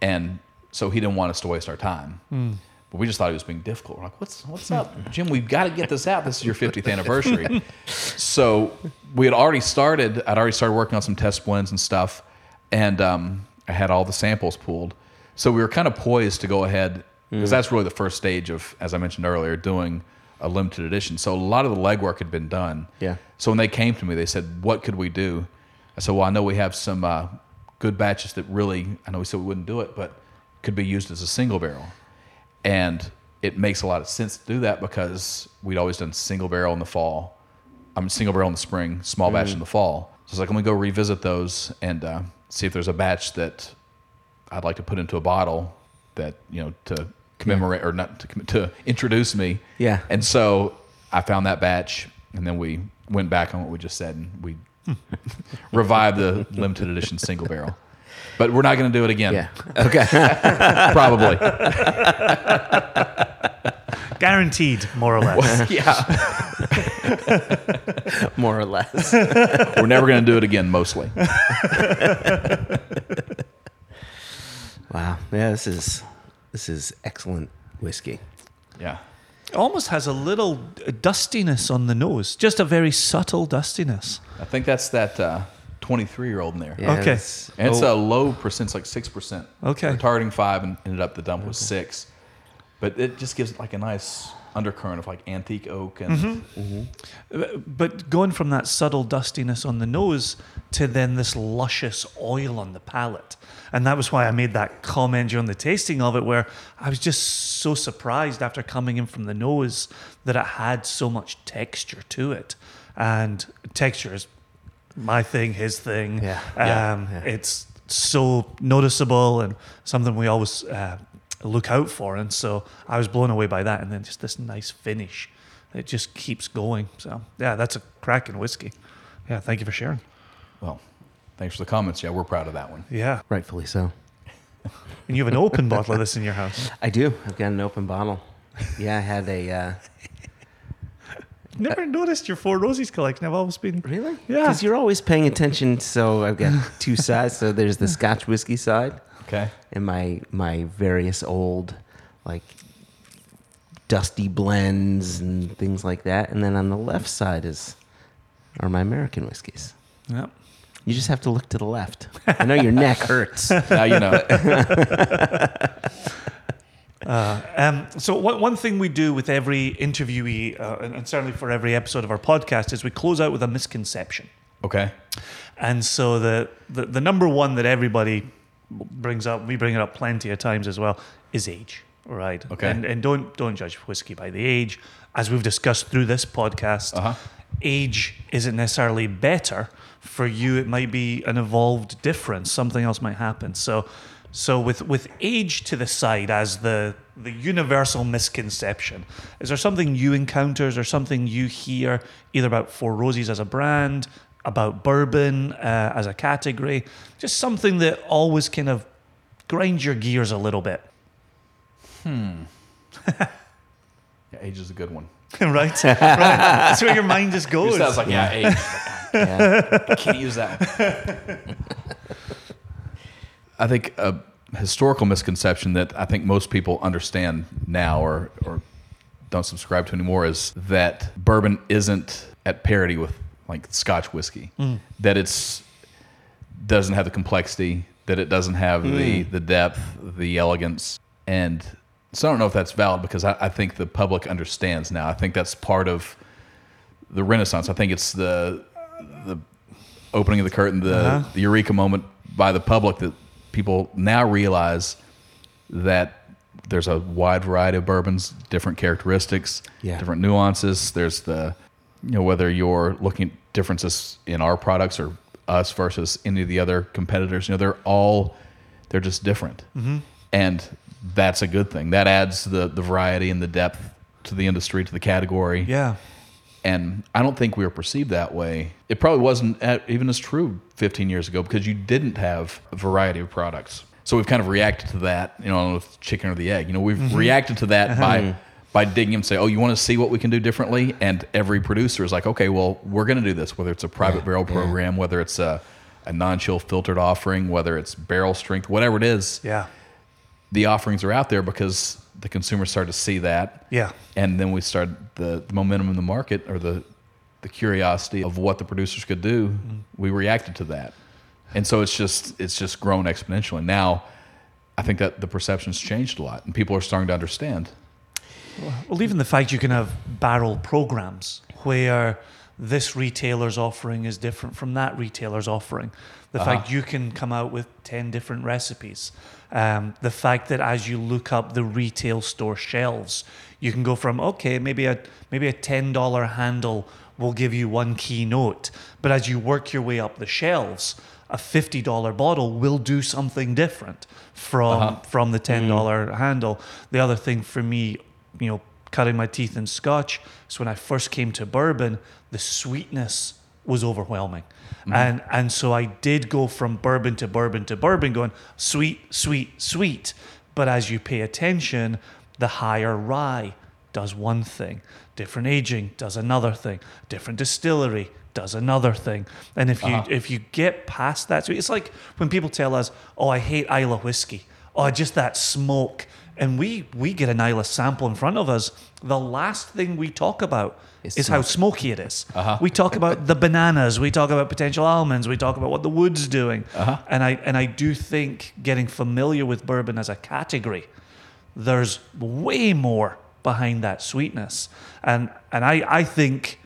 and so he didn't want us to waste our time. But we just thought he was being difficult. We're like, "What's what's up, Jim? We've got to get this out. This is your 50th anniversary." so we had already started. I'd already started working on some test blends and stuff, and um, I had all the samples pulled. So we were kind of poised to go ahead because that's really the first stage of, as I mentioned earlier, doing a limited edition. So a lot of the legwork had been done. Yeah. So when they came to me, they said, "What could we do?" I said, "Well, I know we have some uh, good batches that really. I know we said we wouldn't do it, but could be used as a single barrel, and it makes a lot of sense to do that because we'd always done single barrel in the fall. I'm single barrel in the spring, small batch in the fall. So it's like, let me go revisit those and uh, see if there's a batch that I'd like to put into a bottle that you know to commemorate or not to to introduce me. Yeah. And so I found that batch, and then we went back on what we just said, and we revived the limited edition single barrel. But we're not going to do it again. Yeah. Okay. Probably. Guaranteed, more or less. yeah. More or less. We're never going to do it again, mostly. Wow. Yeah. This is this is excellent whiskey. Yeah. It Almost has a little uh, dustiness on the nose, just a very subtle dustiness. I think that's that uh, 23 year old in there. Yeah, Okay. it's- And it's oh, a low percent, it's like 6%. Okay. We're targeting five and ended up the dump was six. But it just gives like a nice undercurrent of like antique oak and mm-hmm. Mm-hmm. Uh, But going from that subtle dustiness on the nose to then this luscious oil on the palate. And that was why I made that comment during the tasting of it, where I was just so surprised after coming in from the nose that it had so much texture to it. And texture is my thing, his thing. Yeah. Yeah. Um, Yeah. It's so noticeable and something we always uh, look out for. And so I was blown away by that. And then just this nice finish. It just keeps going. So, yeah, that's a cracking whiskey. Yeah, thank you for sharing. well, thanks for the comments. Yeah, we're proud of that one. Yeah. rightfully so. And you have an open bottle of this in your house. I do. I've got an open bottle. Yeah, I had a. Uh, Never noticed your Four Roses collection. I've always been. really? Yeah. Because you're always paying attention. So I've got two sides. So there's the Scotch whiskey side Okay. and my my various old like dusty blends and things like that. And then on the left side is are my American whiskeys. Yeah. You just have to look to the left. I know your neck hurts. Now you know. Um, so one, one thing we do with every interviewee, uh, and, and certainly for every episode of our podcast, is we close out with a misconception. Okay. And so the, the the number one that everybody brings up, we bring it up plenty of times as well, is age. Right. Okay. And and don't don't judge whiskey by the age. As we've discussed through this podcast, Uh-huh. Age isn't necessarily better. For you, it might be an evolved difference. Something else might happen. So So with with age to the side as the the universal misconception, is there something you encounter? Is there something you hear either about Four Roses as a brand, about bourbon uh, as a category, just something that always kind of grinds your gears a little bit? Yeah, age is a good one. right? right. That's where your mind just goes. Sounds like yeah, age. Yeah. Can't use that. I think a historical misconception that I think most people understand now or or don't subscribe to anymore is that bourbon isn't at parity with like Scotch whiskey. Hmm. That it's doesn't have the complexity, that it doesn't have the hmm. the depth, the elegance, and so I don't know if that's valid because I, I think the public understands now. I think that's part of the renaissance. I think it's the the opening of the curtain, the, Uh-huh. the eureka moment by the public that people now realize that there's a wide variety of bourbons, different characteristics, Yeah. different nuances. There's the, you know, whether you're looking at differences in our products or us versus any of the other competitors, you know, they're all, they're just different. Mm-hmm. And that's a good thing. That adds the, the variety and the depth to the industry, to the category. yeah. And I don't think we were perceived that way. It probably wasn't at- even as true 15 years ago because you didn't have a variety of products. So we've kind of reacted to that, you know, with chicken or the egg. You know, we've mm-hmm. reacted to that by uh-huh. by digging and say, oh, you want to see what we can do differently? And every producer is like, okay, well, we're going to do this, whether it's a private barrel program, whether it's a, a non-chill filtered offering, whether it's barrel strength, whatever it is Yeah. The offerings are out there because the consumers started to see that. Yeah. And then we started the, the momentum in the market or the the curiosity of what the producers could do. Mm-hmm. We reacted to that. And so it's just it's just grown exponentially. Now I think that the perception's changed a lot and people are starting to understand. Well, even the fact you can have barrel programs where this retailer's offering is different from that retailer's offering. The fact uh-huh. you can come out with 10 different recipes. Um, the fact that as you look up the retail store shelves, you can go from, okay, maybe a, maybe a $10 handle will give you one keynote. But as you work your way up the shelves, a $50 bottle will do something different from, uh-huh. from the $10 mm. dollars handle. The other thing for me you know, cutting my teeth in scotch. So when I first came to bourbon, the sweetness was overwhelming. Mm-hmm. And and so I did go from bourbon to bourbon to bourbon going sweet, sweet, sweet. But as you pay attention, the higher rye does one thing, different aging does another thing, different distillery does another thing. And if you uh-huh. if you get past that, so it's like when people tell us, "Oh, I hate Islay whiskey." Oh, just that smoke and we we get an Islay sample in front of us, the last thing we talk about Is is, how smoky it is. Uh-huh. We talk about the bananas, we talk about potential almonds, we talk about what the wood's doing, uh-huh. and I and I do think getting familiar with bourbon as a category, there's way more behind that sweetness, and and I I think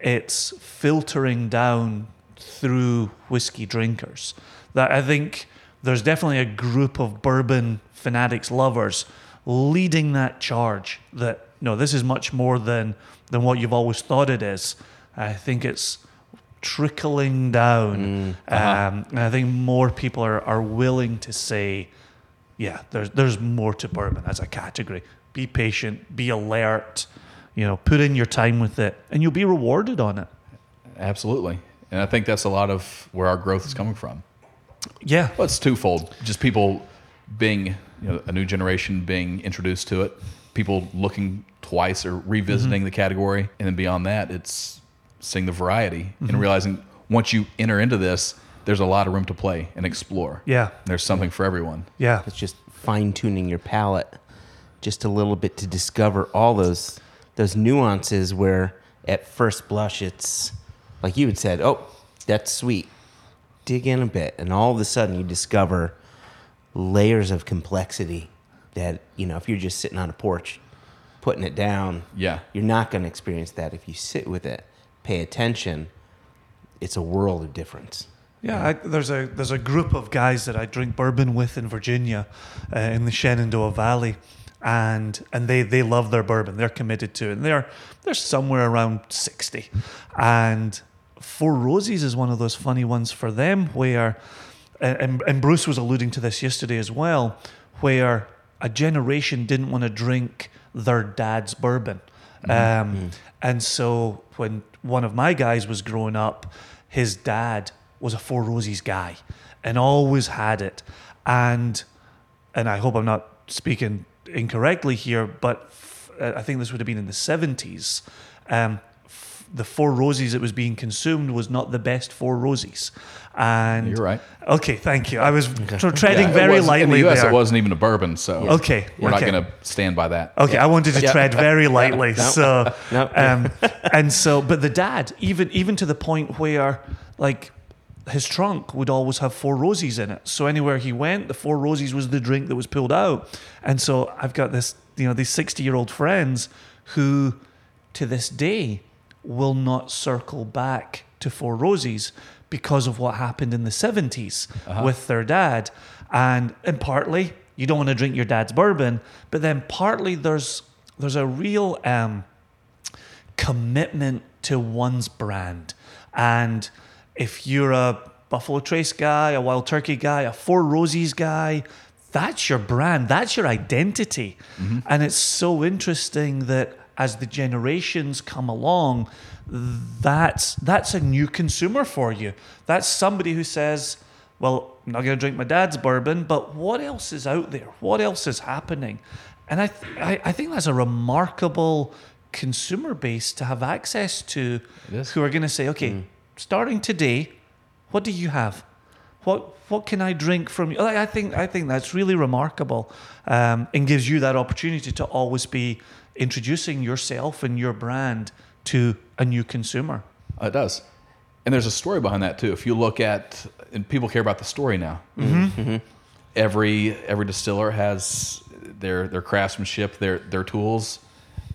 it's filtering down through whiskey drinkers. That I think there's definitely a group of bourbon fanatics lovers leading that charge that no, this is much more than than what you've always thought it is. I think it's trickling down. Um, and I think more people are, are willing to say, yeah, there's there's more to bourbon as a category. Be patient, be alert, you know, put in your time with it, and you'll be rewarded on it. Absolutely. And I think that's a lot of where our growth is coming from. Yeah. Well, it's twofold. Just people being, you know, a new generation being introduced to it, people looking twice or revisiting mm-hmm. the category, and then beyond that, it's seeing the variety and mm-hmm. realizing once you enter into this, there's a lot of room to play and explore. Yeah. There's something for everyone. Yeah. It's just fine tuning your palate just a little bit to discover all those those nuances where at first blush it's like you had said, oh, that's sweet. Dig in a bit, and all of a sudden you discover layers of complexity that you know if you're just sitting on a porch putting it down, Yeah. you're not going to experience that. If you sit with it, pay attention, it's a world of difference. Yeah, I, there's a there's a group of guys that I drink bourbon with in Virginia, uh, in the Shenandoah Valley, and and they they love their bourbon. They're committed to it. And they're they're somewhere around sixty, and Four Roses is one of those funny ones for them where and, and Bruce was alluding to this yesterday as well, where a generation didn't want to drink their dad's bourbon. Um, And so when one of my guys was growing up, his dad was a Four Roses guy and always had it. And and I hope I'm not speaking incorrectly here, but f- I think this would have been in the 70s. Um, the Four Roses that was being consumed was not the best Four Roses. And You're right. Okay, thank you. I was tr- treading Yeah, very wasn't- lightly In the U.S., there. it wasn't even a bourbon, so Okay, we're not going to stand by that. Okay, I wanted to Yeah. tread very lightly. So, No. um, and so, but the dad, even even to the point where, like, his trunk would always have four roses in it. So anywhere he went, the four roses was the drink that was pulled out. And so I've got this, you know, these sixty-year-old friends who, to this day, will not circle back to four roses because of what happened in the 70s with their dad. And and partly you don't want to drink your dad's bourbon, but then partly there's there's a real um, commitment to one's brand. And if you're a Buffalo Trace guy, a Wild Turkey guy, a Four Roses guy, that's your brand, that's your identity. And it's so interesting that as the generations come along, that's that's a new consumer for you. That's somebody who says, "Well, I'm not going to drink my dad's bourbon, but what else is out there? What else is happening?" And I, th- I, I think that's a remarkable consumer base to have access to, who are going to say, "Okay, starting today, what do you have? What what can I drink from you?" Like, I think I think that's really remarkable, um, and gives you that opportunity to always be introducing yourself and your brand to a new consumer. Uh, It does. And there's a story behind that too. If you look at, and people care about the story now. Mm-hmm. Mm-hmm. Every every distiller has their their craftsmanship, their their tools,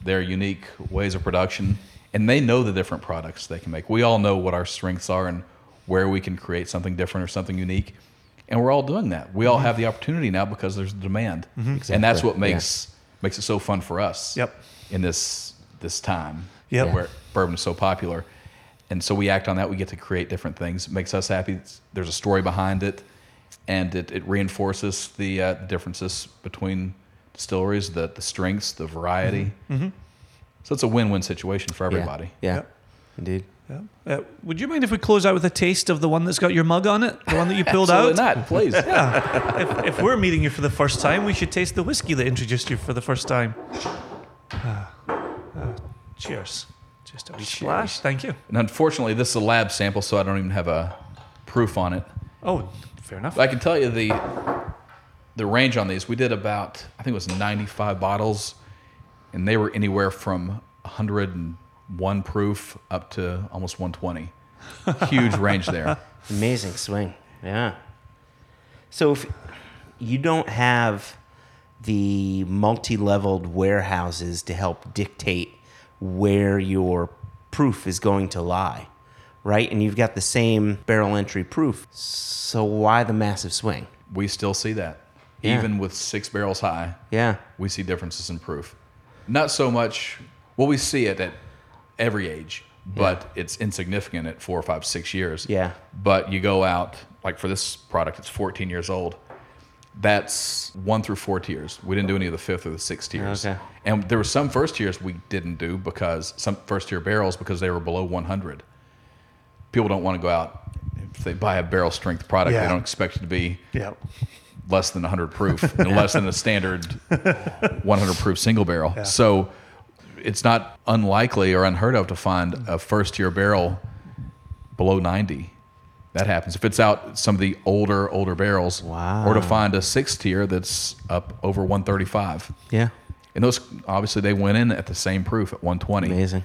their unique ways of production, and they know the different products they can make. We all know what our strengths are and where we can create something different or something unique, and we're all doing that. We all mm-hmm. have the opportunity now because there's demand, and that's what makes makes it so fun for us. Yep. In this this time, Yep. where bourbon is so popular. And so we act on that. We get to create different things. It makes us happy. It's- There's a story behind it, and it, it reinforces the uh, differences between distilleries, the, the strengths, the variety. So it's a win-win situation for everybody. Yeah, Yep. indeed. Yeah. Uh, would you mind if we close out with a taste of the one that's got your mug on it, the one that you pulled out? not, please. if, if we're meeting you for the first time, we should taste the whiskey that introduced you for the first time. Ah, ah, cheers. Just a splash. Thank you. And unfortunately, this is a lab sample, so I don't even have a proof on it. Oh, fair enough. But I can tell you the the range on these. We did about I think it was 95 bottles, and they were anywhere from 101 proof up to almost 120. Huge range there. Amazing swing. Yeah. So if you don't have the multi-leveled warehouses to help dictate where your proof is going to lie, right? And you've got the same barrel entry proof. So why the massive swing? We still see that, Yeah. even with six barrels high. Yeah. we see differences in proof. Not so much, well, we see it at every age, but it's insignificant at four or five, six years. Yeah. But you go out, like for this product, it's 14 years old. That's one through four tiers. We didn't do any of the fifth or the sixth tiers. Okay. And there were some first tiers we didn't do because some first tier barrels because they were below 100. People don't want to go out. If they buy a barrel strength product, Yeah. they don't expect it to be Yeah. less than 100 proof and less than a standard 100 proof single barrel. So it's not unlikely or unheard of to find a first tier barrel below 90. That happens. If it's out some of the older, older barrels, Wow. or to find a six tier that's up over 135. Yeah. And those, obviously, they went in at the same proof at 120. Amazing.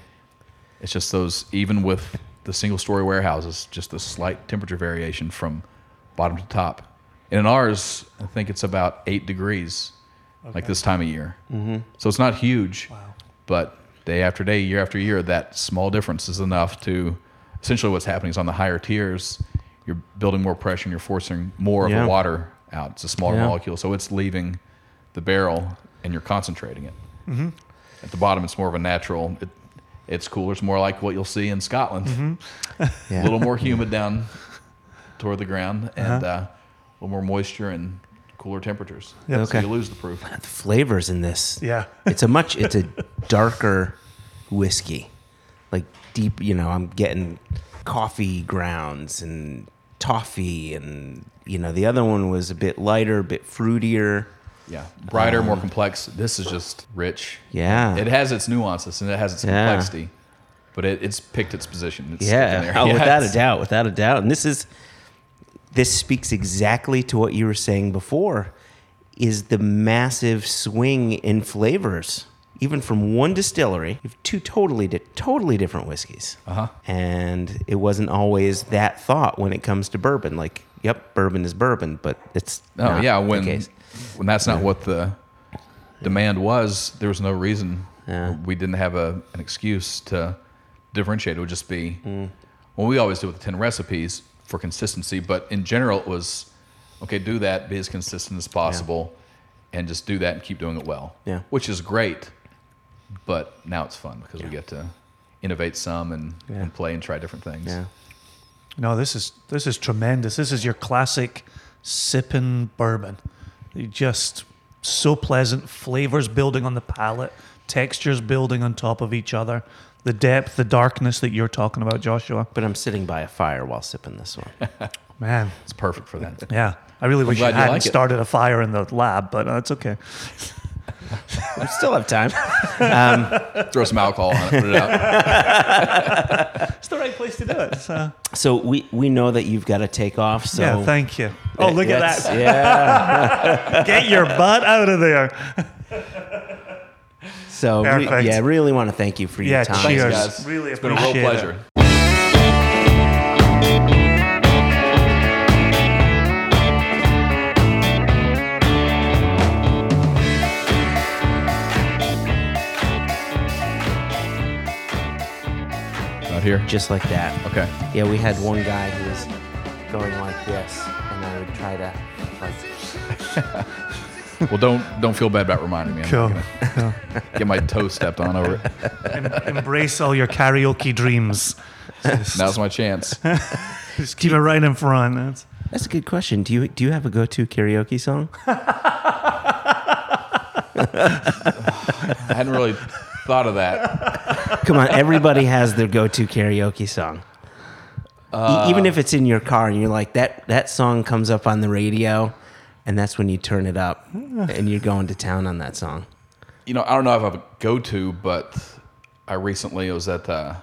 It's just those, even with the single story warehouses, just a slight temperature variation from bottom to top. And in ours, I think it's about eight degrees, like this time of year. Mm-hmm. So it's not huge, but day after day, year after year, that small difference is enough to essentially what's happening is on the higher tiers, you're building more pressure and you're forcing more of the water out. It's a smaller Yeah. molecule, so it's leaving the barrel and you're concentrating it. Mm-hmm. At the bottom, it's more of a natural. It, it's cooler. It's more like what you'll see in Scotland. Mm-hmm. Yeah. A little more humid down toward the ground, and uh-huh. uh little more moisture and cooler temperatures. Yeah. So Okay. you lose the proof. The flavors in this. Yeah. It's a much it's a darker whiskey. Like deep, you know, I'm getting coffee grounds and toffee and you know, the other one was a bit lighter, a bit fruitier. Yeah, brighter, Um, more complex. This is just rich. Yeah. It has its nuances and it has its Yeah. complexity, but it, it's picked its position. It's sticking Yeah, there. oh, Yeah, without a it's- doubt, without a doubt. And this is this speaks exactly to what you were saying before is the massive swing in flavors. Even from one distillery, you have two totally di- totally different whiskeys. Uh-huh. And it wasn't always that thought when it comes to bourbon. Like, yep, bourbon is bourbon, but it's Oh not yeah, the when when that's not what the demand was, there was no reason. Yeah. We didn't have a an excuse to differentiate. It would just be Mm. well, we always do with the ten recipes for consistency, but in general, it was okay. Do that, be as consistent as possible, and just do that and keep doing it well. Yeah. which is great. But now it's fun because we get to innovate some and, Yeah. and play and try different things. yeah. No, this is this is tremendous. This is your classic sipping bourbon. You just so pleasant, flavors building on the palate, textures building on top of each other. The depth, the darkness that you're talking about, Joshua. But I'm sitting by a fire while sipping this one. Man, It's perfect for that. yeah. I really wish you glad you hadn't like started a fire in the lab, but uh, it's okay. I still have time. Throw some alcohol on it, put it out. It's the right place to do it. So, So we we know that you've got to take off. So yeah, thank you. Oh, look at that. Yeah. Get your butt out of there. So we, Perfect. yeah, I really want to thank you for your Yeah, time. cheers. guys. Really it's been a real appreciate it. pleasure. Out here. Just like that. Okay. Yeah, we had one guy who was going like this, and I would try to like. Well, don't don't feel bad about reminding me. I'm Cool. not gonna get my toe stepped on over it. Em- embrace all your karaoke dreams. Now's my chance. Just keep it right in front. That's, That's a good question. Do you do you have a go-to karaoke song? I hadn't really thought of that. Come on, everybody has their go-to karaoke song. E- even if uh, it's in your car and you're like that that song comes up on the radio, and that's when you turn it up and you're going to town on that song. You know, I don't know if I have a go-to, but I recently was at uh,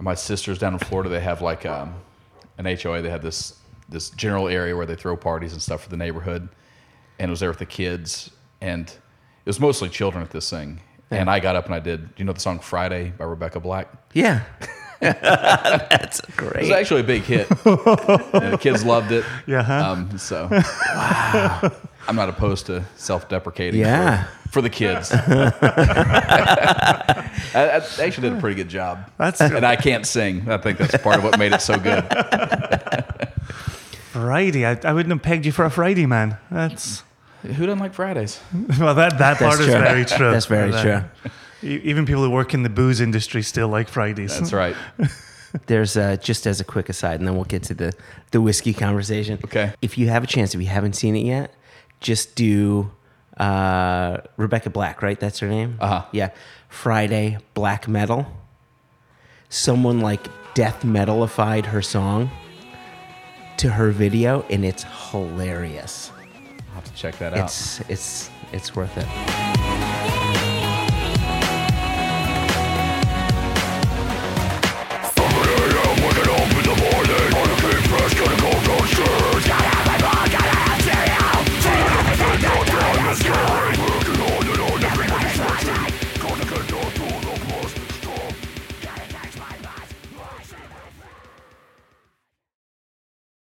my sister's down in Florida. They have like um, an HOA. They have this this general area where they throw parties and stuff for the neighborhood, and I was there with the kids, and it was mostly children at this thing. And I got up and I did. Do you know the song "Friday" by Rebecca Black? Yeah, that's It was actually a big hit. and the kids loved it. Yeah, huh? Um, so, I'm not opposed to self-deprecating. Yeah. For, for the kids. I, I actually did a pretty good job. That's and I can't sing. I think that's part of what made it so good. Friday. I, I wouldn't have pegged you for a Friday man. That's Who doesn't like Fridays? well, that that part is true. very true. That's very That- true. Even people who work in the booze industry still like Fridays. That's right. There's uh, just as a quick aside, and then we'll get to the the whiskey conversation. Okay. If you have a chance, if you haven't seen it yet, just do uh, Rebecca Black, right? That's her name. Uh-huh. Yeah. Friday Black Metal. Someone like death metalified her song to her video, and it's hilarious. I'll have to check that out. It's it's it's worth it.